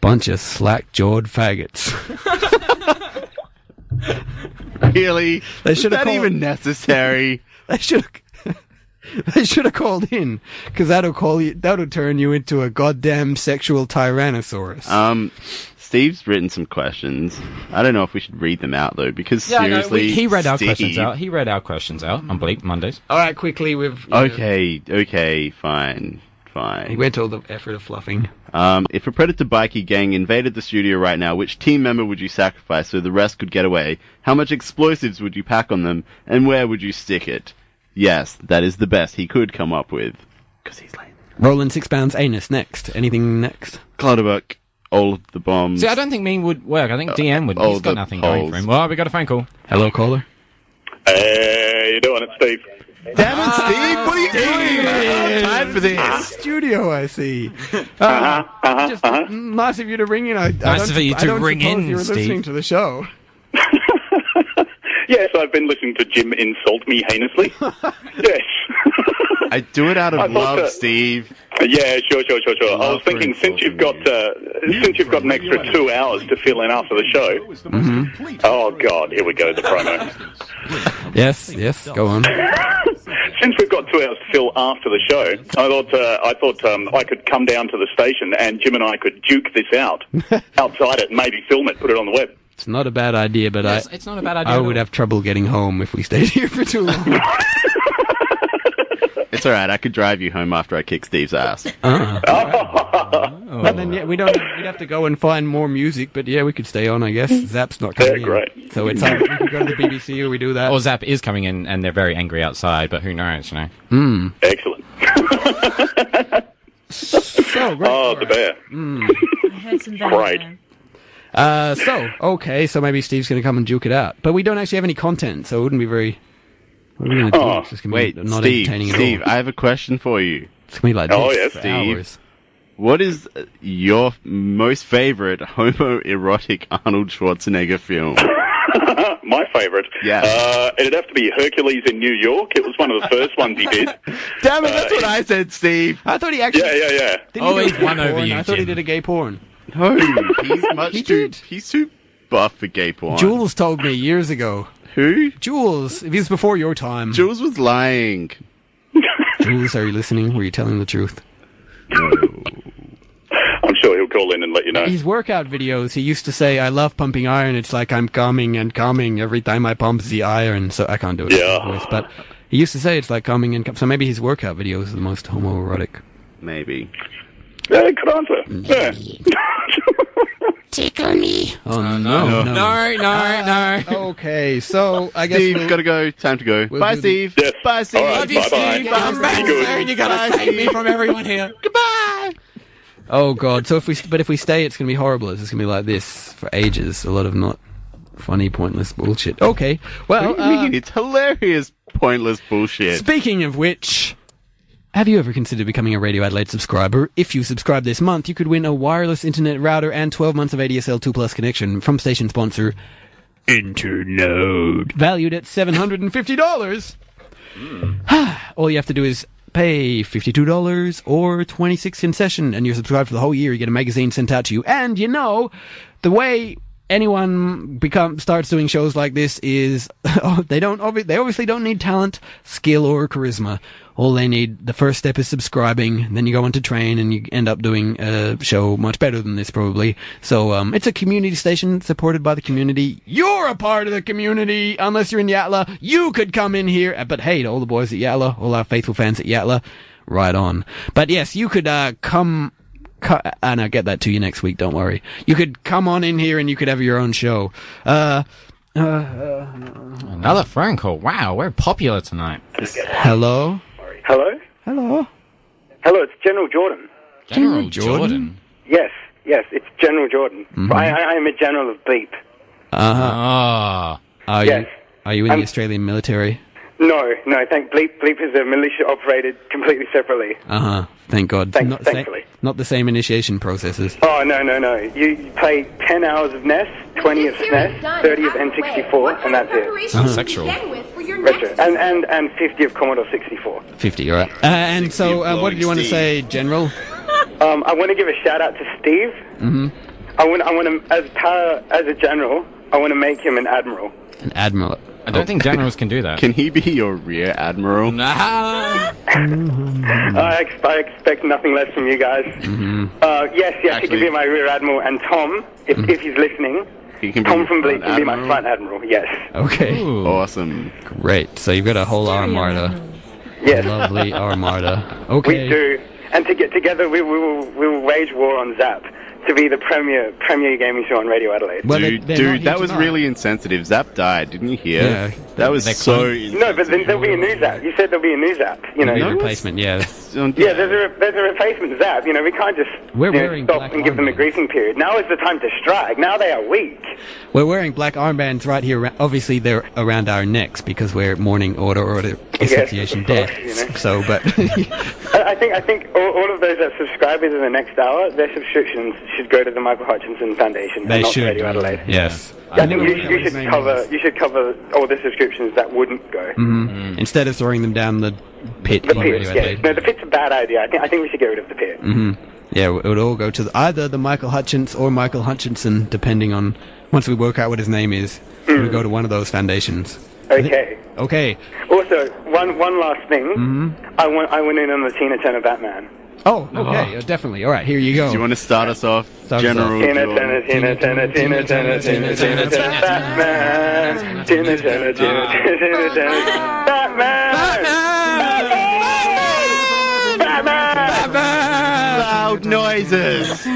bunch of slack jawed faggots. Really? They should've that called- even necessary? they should have. They should have called in, because that'll call you. That'll turn you into a goddamn sexual tyrannosaurus. Um, Steve's written some questions. I don't know if we should read them out though, because Yeah, no, seriously, we, he read our questions out. He read our questions out on Bleep Mondays. All right, quickly with Okay, okay, fine, fine. He went to all the effort of fluffing. Um, if a Predator bikie gang invaded the studio right now, which team member would you sacrifice so the rest could get away? How much explosives would you pack on them? And where would you stick it? Yes, that is the best he could come up with. Because he's lame. Roland six pounds anus next. Anything next? Clutterbuck, all of the bombs. See, I don't think mean would work. I think DM would. He's got the nothing going for him. Well, we got a phone call. Hello, caller. Hey, you doing it, Steve? Damn it, Steve! What are you doing? Time for this. Studio, I see. Uh, Uh-huh, uh-huh, just uh-huh. nice of you to ring in. I, I Nice don't, of you I to don't ring suppose in, you were Steve. listening to the show. Yes, I've been listening to Jim insult me heinously. yes. I do it out of I thought love, that- Steve. Yeah, sure, sure, sure, sure. I Love was thinking since you've got uh, since you've got an extra two hours to fill in after the show. Mm-hmm. Oh God, here we go, the promo. Yes, yes, go on. since we've got two hours to fill after the show, I thought uh, I thought um, I could come down to the station and Jim and I could duke this out outside it, and maybe film it, put it on the web. It's not a bad idea, but Yes, I, it's not a bad idea. I would have trouble getting home if we stayed here for too long. It's alright, I could drive you home after I kick Steve's ass. uh, Oh. but then yeah, we don't. We'd have to go and find more music, but yeah, we could stay on. I guess Zap's not coming Yeah, in, great. so it's either we could go to the BBC or we do that. Or Zap is coming in, and they're very angry outside. But who knows? You know. Mm. Excellent. So great. Oh, the bear. I heard some very Right. bad. Uh, so okay, so maybe Steve's going to come and duke it out, but we don't actually have any content, so it wouldn't be very. What are we going to? Oh, It's gonna Wait, be not Steve, entertaining Steve, at all. I have a question for you. It's going to be like this Oh, yes, for Steve. hours. What is uh, your most favorite homoerotic Arnold Schwarzenegger film? My favourite. Yeah. Uh, it'd have to be Hercules in New York. It was one of the first ones he did. Damn it, that's what I said, Steve. I thought he actually. Yeah, yeah, yeah. Didn't Oh, he he's won over you, I thought he did a gay porn. No, he's much He too. did. He's too buff for gay porn. Jules told me years ago. Who? Jules, if he was before your time. Jules was lying. Jules, are you listening? Were you telling the truth? No. I'm sure he'll call in and let you know. His workout videos, he used to say, I love pumping iron. It's like I'm coming and coming every time I pump the iron. So I can't do it Yeah. voice, but he used to say it's like coming and com- So maybe his workout videos are the most homoerotic. Maybe. Yeah, good answer. Yeah. Tickle me. Oh, no. No, No, no, no. Okay, so I guess Steve, we'll- gotta go. Time to go. We'll Bye, do the- Steve. Yes. Bye, Steve. All right, bye-bye. Come back, Be good. sir, and you gotta save me from everyone here. Goodbye. Oh god! So if we, but if we stay, it's gonna be horrible. It's just gonna be like this for ages. A lot of not funny, pointless bullshit. Okay. Well, What do you uh, mean? It's hilarious, pointless bullshit. Speaking of which, have you ever considered becoming a Radio Adelaide subscriber? If you subscribe this month, you could win a wireless internet router and 12 months of ADSL 2 Plus connection from station sponsor Internode, valued at $750. All you have to do is pay $52 or 26 in session and you're subscribed for the whole year. You get a magazine sent out to you. And you know, the way anyone become starts doing shows like this is oh, they don't obvi- they obviously don't need talent, skill or charisma. All they need the first step is subscribing, then you go on to train and you end up doing a show much better than this probably. So um it's a community station supported by the community. You're a part of the community unless you're in Yatala. You could come in here, uh, but hey, to all the boys at Yatala, all our faithful fans at Yatala, right on. But yes, you could uh come and I'll get that to you next week. Don't worry. You could come on in here and you could have your own show. Uh, uh, Another phone call. Wow, we're popular tonight. hello, Hello? hello. Hello, it's General Jordan. General Jordan? Jordan. Yes, yes, it's General Jordan. Mm-hmm. I, I I am a general of beep. Uh huh. Ah. Are you Yes. are you in Um, the Australian military? No, no, thank Bleep. Bleep is a militia operated completely separately. Uh huh. Thank God. Thank- not, the sa- thankfully. not the same initiation processes. Oh, no, no, no. You, you play 10 hours of NES, 20 of SNES, 30 of N64, and that's it. Uh-huh. Sexual. Retro. And, and, and 50 of Commodore 64. Fifty. All right. Uh, and so, uh, what did you want to say, General? Um, I want to give a shout out to Steve. Mm-hmm. I want, I want to, as para, as a general, I want to make him an admiral. An admiral. I don't think generals can do that. Can he be your rear admiral? Nah. I, ex- I expect nothing less from you guys. Mm-hmm. Uh, yes, yes, he can be my rear admiral, and Tom, if, if he's listening, He can be Tom from Bleak front can be my admiral? front admiral. Yes, Okay. Ooh. Awesome. Great. So you've got a whole armada. yes, Lovely armada. Okay. we do. and to get together we, we will we will wage war on Zap to be the premier premier gaming show on Radio Adelaide. dude, dude, that was really insensitive. Zap died, didn't you hear? Yeah. that was They're so. No, but then there'll be a new Zap. You said there'll be a new Zap. You know, Maybe a replacement, yeah. Yeah, there's a re- there's a replacement Zap. You know, we can't just We're you know, wearing stop black and give them a griefing period. Now is the time to strike. Now they are weak. We're wearing black armbands right here. Obviously, they're around our necks because we're mourning Order Order Association of death. you know. So, but I, I think I think all, all that subscribe in the next hour, their subscriptions should go to the Michael Hutchinson Foundation they not should. Radio Adelaide. Yes. I think you, you should cover you should cover all the subscriptions that wouldn't go. hmm Instead of throwing them down the pit. The pit, yeah. No, the pit's a bad idea. I think I think we should get rid of the pit. hmm Yeah, it would all go to the, either the Michael Hutchins or Michael Hutchinson, depending on once we work out what his name is. It would go to one of those foundations. Okay. Okay. Also, one one last thing. hmm I went I went in on the Tina Turner Batman. Oh, okay, uh, definitely. All right, here you go. Do you want to start us off, Start us General? Loud noises.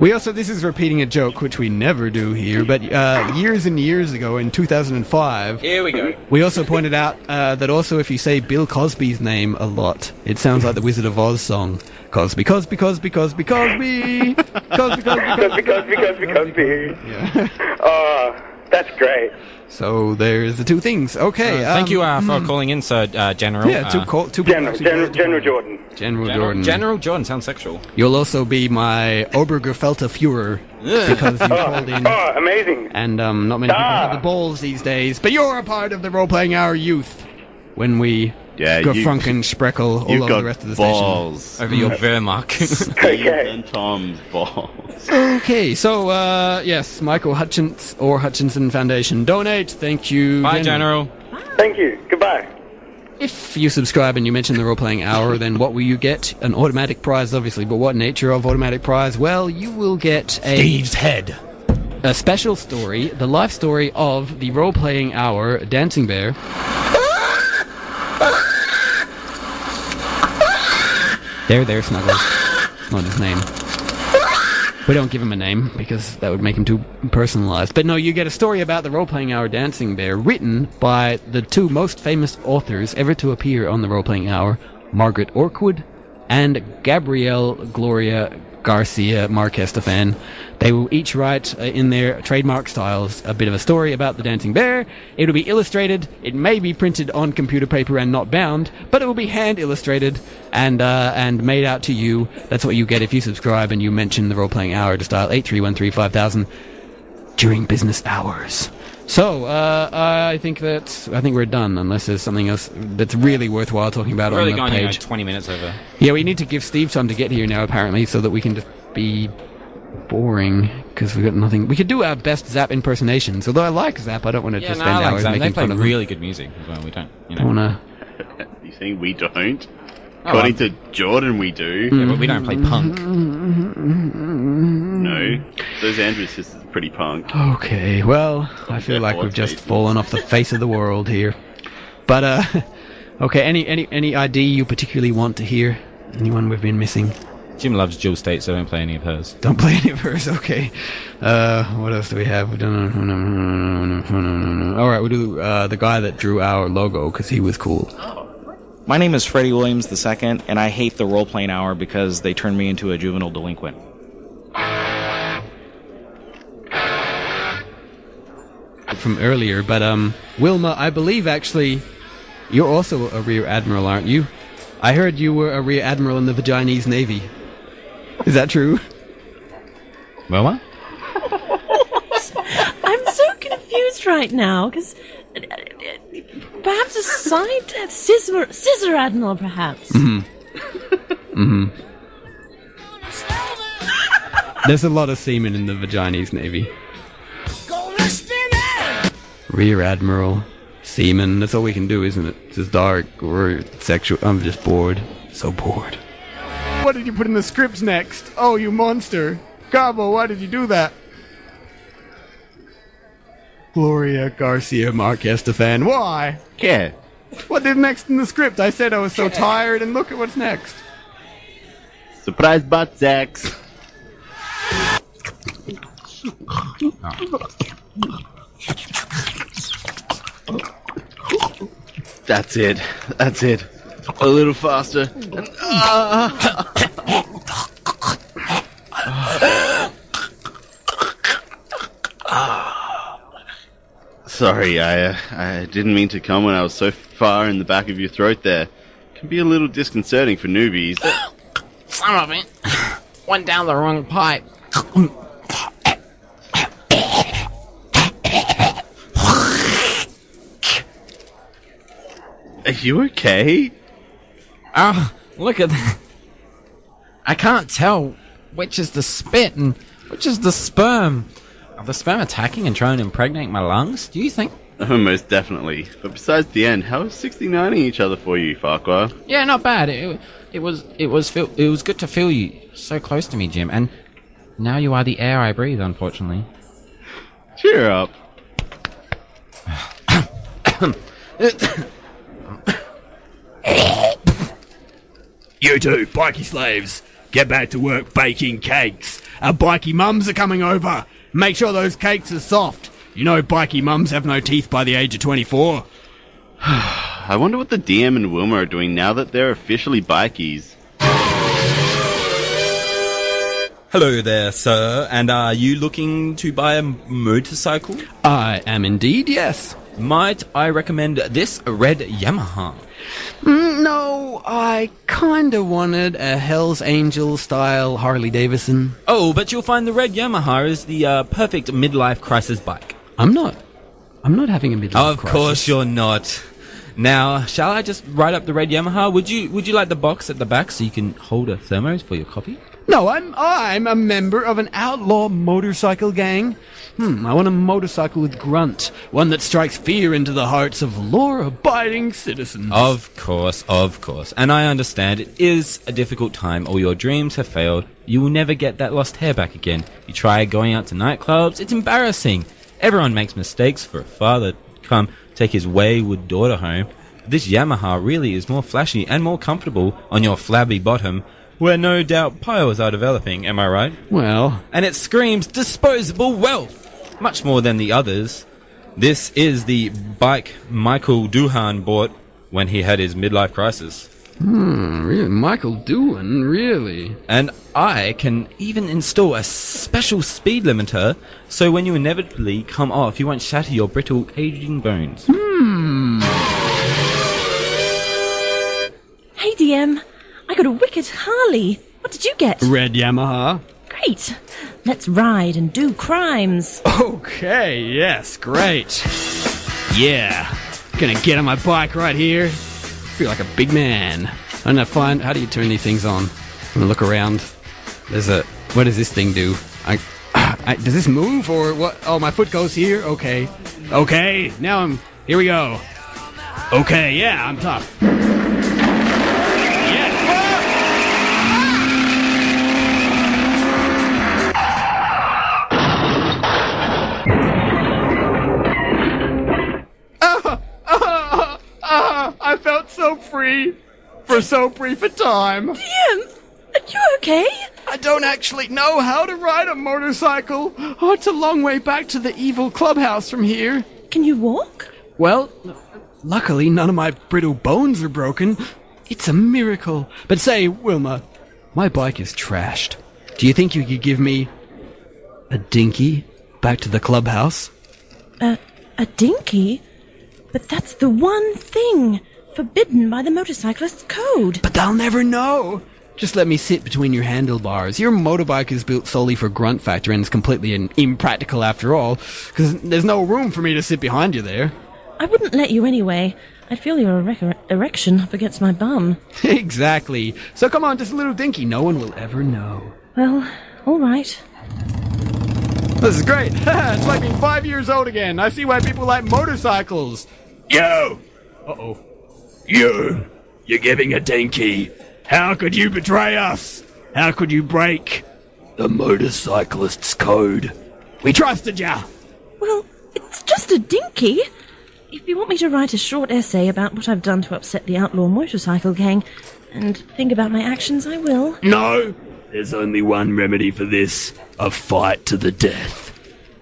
We also, this is repeating a joke, which we never do here, but uh, years and years ago in 2005, Here we go. we also pointed out uh, that also if you say Bill Cosby's name a lot, it sounds like the Wizard of Oz song. Cosby, Cosby, Cosby, Cosby, Cosby! Cosby, Cosby, Cosby, Cosby, Cosby, Cosby. Oh, that's great. So there's the two things. Okay. Uh, thank um, you uh, for mm, calling in, Sir uh, General. Yeah, two, uh, call, two General, actually General, General Jordan. General, General Jordan. General Jordan sounds sexual. You'll also be my Obergefelter Führer because you called in. Oh, amazing. And um, not many people Ah. have the balls these days. But you're a part of the role playing our youth when we Yeah, go you- Frunken Spreckle all You've over got the rest of the balls. station. Over your Wehrmacht. Steve and Tom's balls. Okay, so uh, yes, Michael Hutchins or Hutchinson Foundation donate. Thank you. Bye, again. General. Thank you. Goodbye. If you subscribe and you mention the role playing hour, then what will you get? An automatic prize, obviously. But what nature of automatic prize? Well, you will get a Steve's head. a special story, the life story of the role playing hour Dancing Bear. There, there, Snuggles. Not his name. We don't give him a name because that would make him too personalized. But no, you get a story about the role playing hour Dancing Bear written by the two most famous authors ever to appear on the role playing hour Margaret Orkwood and Gabrielle Gloria Garcia Marquez Stefan. They will each write uh, in their trademark styles a bit of a story about the dancing bear. It'll be illustrated. It may be printed on computer paper and not bound, but it will be hand illustrated and uh, and made out to you. That's what you get if you subscribe and you mention the role playing hour to style eight three one three five thousand during business hours. So uh, I think that I think we're done, unless there's something else that's really worthwhile talking about We're on really the going you know, page. 20 minutes over. Yeah, we need to give Steve time to get here now, apparently, so that we can just be boring because we've got nothing. We could do our best Zap impersonations. Although I like Zap, I don't want to Yeah, just no, spend I like hours that. They play fun of them. really good music as well. We don't, you I know. wanna. You saying we don't? Oh, According well. to Jordan, we do. Yeah, but we don't play punk. No, those Andrews sisters are pretty punk. Okay, well, I feel like we've just fallen off the face of the world here. But uh, okay. Any any any ID you particularly want to hear? Anyone we've been missing? Jim loves Jill State, so don't play any of hers. Don't play any of hers. Okay. Uh, what else do we have? We've done. All right, we do uh, the guy that drew our logo because he was cool. My name is Freddie Williams II, and I hate the role playing hour because they turned me into a juvenile delinquent. from earlier, but um, Wilma, I believe actually, you're also a rear admiral, aren't you? I heard you were a rear admiral in the Vaginese Navy. Is that true? Wilma? I'm so confused right now because perhaps a side scissor scissor admiral, perhaps. Mm-hmm. Mm-hmm. There's a lot of seamen in the Vaginese Navy. Rear admiral, seaman. That's all we can do, isn't it? It's just dark or sexual. I'm just bored. So bored. What did you put in the scripts next? Oh, you monster! Gabo, why did you do that? Gloria Garcia Marquez Stefan. Why? Yeah. What is next in the script? I said I was so tired, and look at what's next. Surprise butt sex. That's it. That's it. A little faster. And, ah. Sorry, I uh, I didn't mean to come when I was so far in the back of your throat there. Can be a little disconcerting for newbies. Some of it went down the wrong pipe. Are you okay? Oh, look at that. I can't tell which is the spit and which is the sperm. Are the sperm attacking and trying to impregnate my lungs? Do you think? Oh, most definitely. But besides the end, how is 69ing each other for you, Farquhar? Yeah, not bad. It, it was it was feel, it was good to feel you so close to me, Jim. And now you are the air I breathe. Unfortunately. Cheer up. You two, bikie slaves, get back to work baking cakes. Our bikie mums are coming over. Make sure those cakes are soft. You know bikie mums have no teeth by the age of 24. I wonder what the DM and Wilma are doing now that they're officially bikies. Hello there, sir. And are you looking to buy a motorcycle? I am indeed, yes. Might I recommend this red Yamaha? Mm, no, I kinda wanted a Hell's Angel style Harley Davidson. Oh, but you'll find the red Yamaha is the uh, perfect midlife crisis bike. I'm not. I'm not having a midlife crisis. Of crisis. course you're not. Now, shall I just write up the red Yamaha? Would you Would you like the box at the back so you can hold a thermos for your coffee? No, I'm I'm a member of an outlaw motorcycle gang. Hmm, I want a motorcycle with grunt, one that strikes fear into the hearts of law-abiding citizens. Of course, of course. And I understand it is a difficult time. All your dreams have failed. You will never get that lost hair back again. You try going out to nightclubs, it's embarrassing. Everyone makes mistakes for a father to come take his wayward daughter home. This Yamaha really is more flashy and more comfortable on your flabby bottom, where no doubt piles are developing, am I right? Well, And it screams disposable wealth, much more than the others. This is the bike Michael Doohan bought when he had his midlife crisis. hmm, really, Michael Doohan, really? And I can even install a special speed limiter so when you inevitably come off, you won't shatter your brittle aging bones. Hmm. Hey, DM, I got a wicked Harley. What did you get? Red Yamaha. Great. Let's ride and do crimes. Okay, yes, great. Yeah, gonna get on my bike right here. Feel like a big man. I don't know, find how do you turn these things on? I'm gonna look around. There's a what does this thing do? I, I does this move or what? Oh, my foot goes here. Okay, okay. Now I'm here. We go. Okay, yeah, I'm tough. So free for so brief a time. DM, are you okay? I don't actually know how to ride a motorcycle. Oh, it's a long way back to the evil clubhouse from here. Can you walk? Well, luckily none of my brittle bones are broken. It's a miracle. But say, Wilma, my bike is trashed. Do you think you could give me a dinky back to the clubhouse? A, a dinky? But that's the one thing forbidden by the motorcyclist's code. But they'll never know. Just let me sit between your handlebars. Your motorbike is built solely for grunt factor and is completely in- impractical after all, because there's no room for me to sit behind you there. I wouldn't let you anyway. I'd feel your erec- erection up against my bum. exactly. So come on, just a little dinky. No one will ever know. Well, all right. This is great. it's like being five years old again. I see why people like motorcycles. Yo! Uh oh. You! You're giving a dinky. How could you betray us? How could you break the motorcyclist's code? We trusted ya! Well, it's just a dinky. if you want me to write a short essay about what I've done to upset the outlaw motorcycle gang and think about my actions, I will. No! There's only one remedy for this a fight to the death.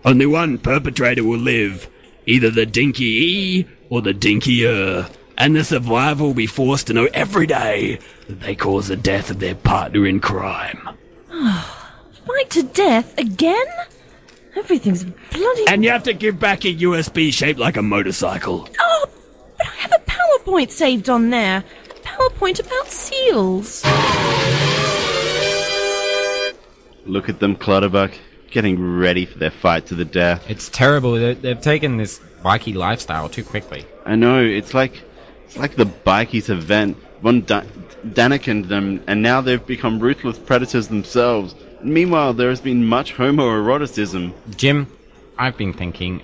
Only one perpetrator will live either the Dinky E or the Dinkier. And the survivor will be forced to know every day that they caused the death of their partner in crime. Ah, fight to death again? Everything's bloody. And you have to give back a USB shaped like a motorcycle. Oh, but I have a PowerPoint saved on there. PowerPoint about seals. Look at them, Clutterbuck, getting ready for their fight to the death. It's terrible. They- They've taken this bikie lifestyle too quickly. I know, it's like it's like the bikies event. One da- Daniken them, and now they've become ruthless predators themselves. Meanwhile, there has been much homoeroticism. Jim, I've been thinking.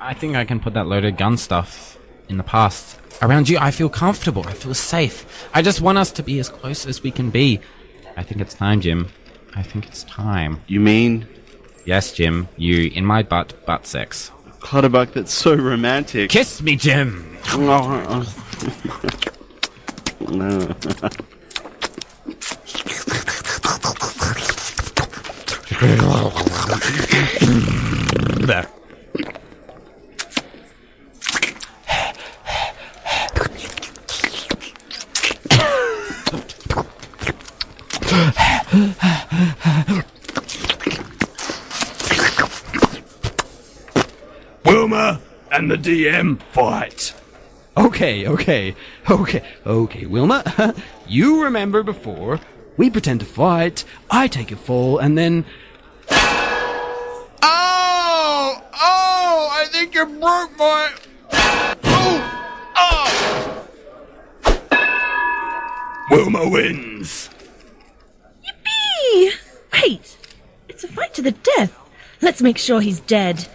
I think I can put that loaded gun stuff in the past. Around you, I feel comfortable. I feel safe. I just want us to be as close as we can be. I think it's time, Jim. I think it's time. You mean? Yes, Jim. You in my butt, butt sex. Clutterbuck, that's so romantic. Kiss me, Jim. no. There. Wilma and the DM fight. Okay, okay, okay, okay, Wilma. you remember before. We pretend to fight, I take a fall, and then. Oh! Oh! I think you broke my. Oh! Oh! Wilma wins. Yippee! Wait, it's a fight to the death. Let's make sure he's dead.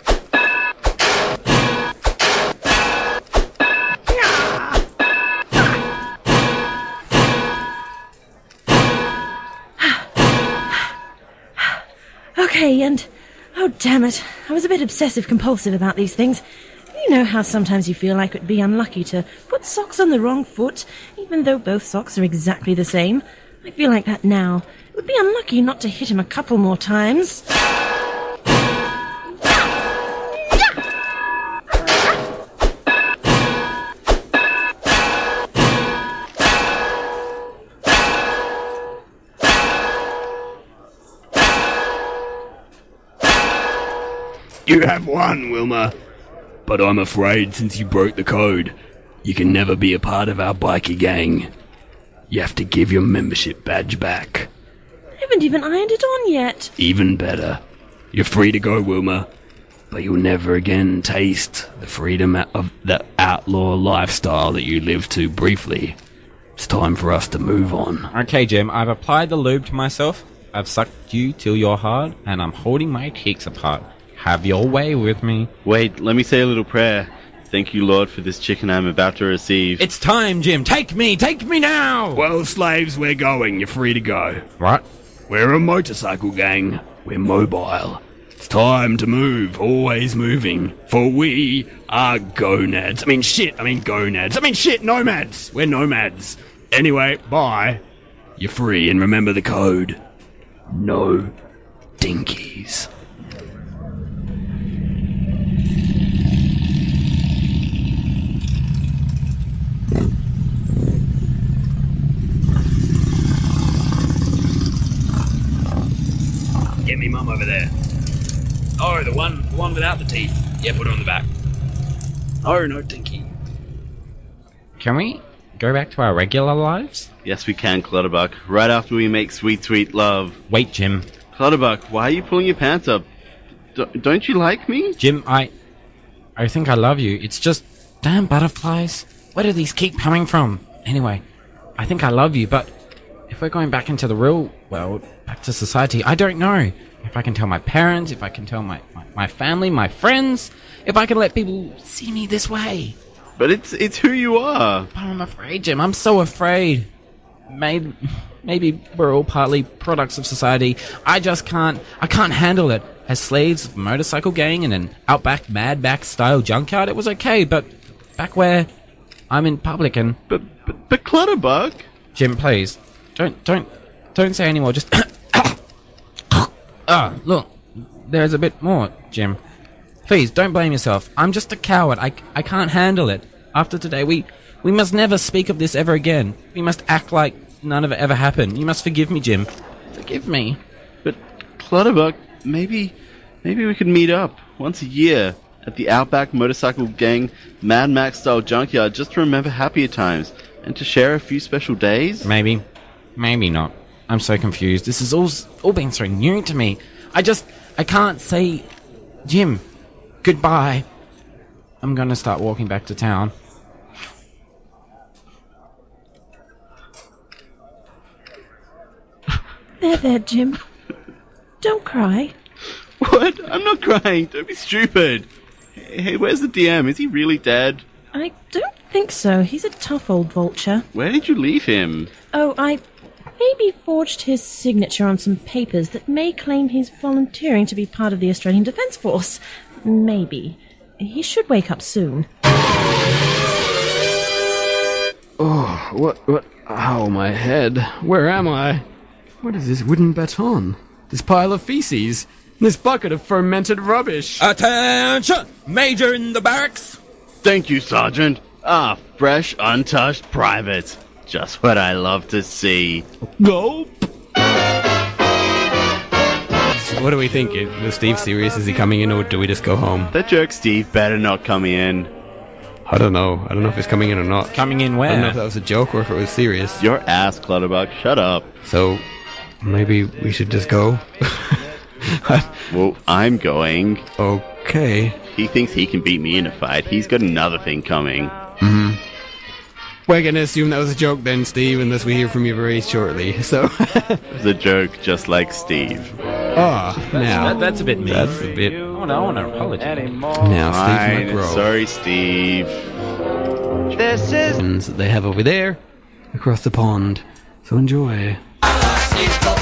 Okay, and oh damn it, I was a bit obsessive compulsive about these things. You know how sometimes you feel like it would be unlucky to put socks on the wrong foot, even though both socks are exactly the same. I feel like that now. It would be unlucky not to hit him a couple more times. You have won, Wilma. But I'm afraid since you broke the code, you can never be a part of our bikie gang. You have to give your membership badge back. I haven't even ironed it on yet. Even better. You're free to go, Wilma. But you'll never again taste the freedom of the outlaw lifestyle that you lived to briefly. It's time for us to move on. Okay, Jim, I've applied the lube to myself. I've sucked you till you're hard, and I'm holding my cheeks apart. Have your way with me. Wait, let me say a little prayer. Thank you, Lord, for this chicken I'm about to receive. It's time, Jim. Take me. Take me now. Well, slaves, we're going. You're free to go. What? We're a motorcycle gang. We're mobile. It's time to move. Always moving. For we are gonads. I mean, shit. I mean, gonads. I mean, shit. Nomads. We're nomads. Anyway, bye. You're free, and remember the code. No dinkies. Get me mum over there. Oh, the one, the one without the teeth. Yeah, put her on the back. Oh, no dinky. Can we go back to our regular lives? Yes, we can, Clutterbuck. Right after we make sweet, sweet love. Wait, Jim. Clutterbuck, why are you pulling your pants up? D- don't you like me? Jim, I. I think I love you. It's just. Damn butterflies. Where do these keep coming from? Anyway, I think I love you, but. If we're going back into the real world, back to society, I don't know. If I can tell my parents, if I can tell my, my, my family, my friends, if I can let people see me this way. But it's it's who you are. But I'm afraid, Jim. I'm so afraid. Maybe, maybe we're all partly products of society. I just can't. I can't handle it. as slaves of a motorcycle gang in an outback Mad Max style junkyard, it was okay, but back where I'm in public and. But, but, but Clutterbuck? Jim, please. Don't, don't, don't say anymore, just. Ah, look, there's a bit more, Jim. Please, don't blame yourself. I'm just a coward. I, I can't handle it. After today, we, we must never speak of this ever again. We must act like none of it ever happened. You must forgive me, Jim. Forgive me. But Clutterbuck, maybe, maybe we could meet up once a year at the Outback Motorcycle Gang Mad Max style junkyard just to remember happier times and to share a few special days. Maybe. Maybe not. I'm so confused. This has all, all been so new to me. I just, I can't say, Jim, goodbye. I'm gonna start walking back to town. There, there, Jim. Don't cry. What? I'm not crying. Don't be stupid. Hey, hey, where's the DM? Is he really dead? I don't think so. He's a tough old vulture. Where did you leave him? Oh, I maybe forged his signature on some papers that may claim he's volunteering to be part of the Australian Defence Force. Maybe. He should wake up soon. Oh, what, what? Ow, my head. Where am I? What is this wooden baton? This pile of feces? This bucket of fermented rubbish? Attention! Major in the barracks! Thank you, Sergeant. Ah, fresh, untouched privates. Just what I love to see. Go! What do we think? Is Steve serious? Is he coming in or do we just go home? That jerk Steve better not come in. I don't know. I don't know if he's coming in or not. Coming in where? I don't know if that was a joke or if it was serious. Your ass, Clutterbuck. Shut up. So, maybe we should just go? Well, I'm going. Okay. He thinks he can beat me in a fight. He's got another thing coming. hmm We're gonna assume that was a joke then, Steve, unless we hear from you very shortly. So, It was a joke just like Steve. ah, now that- that's a bit mean. That's a bit. I want to, I want to apologize. Now, Steve Fine. McGraw. Sorry, Steve. This is that they have over there, across the pond. So enjoy. She's got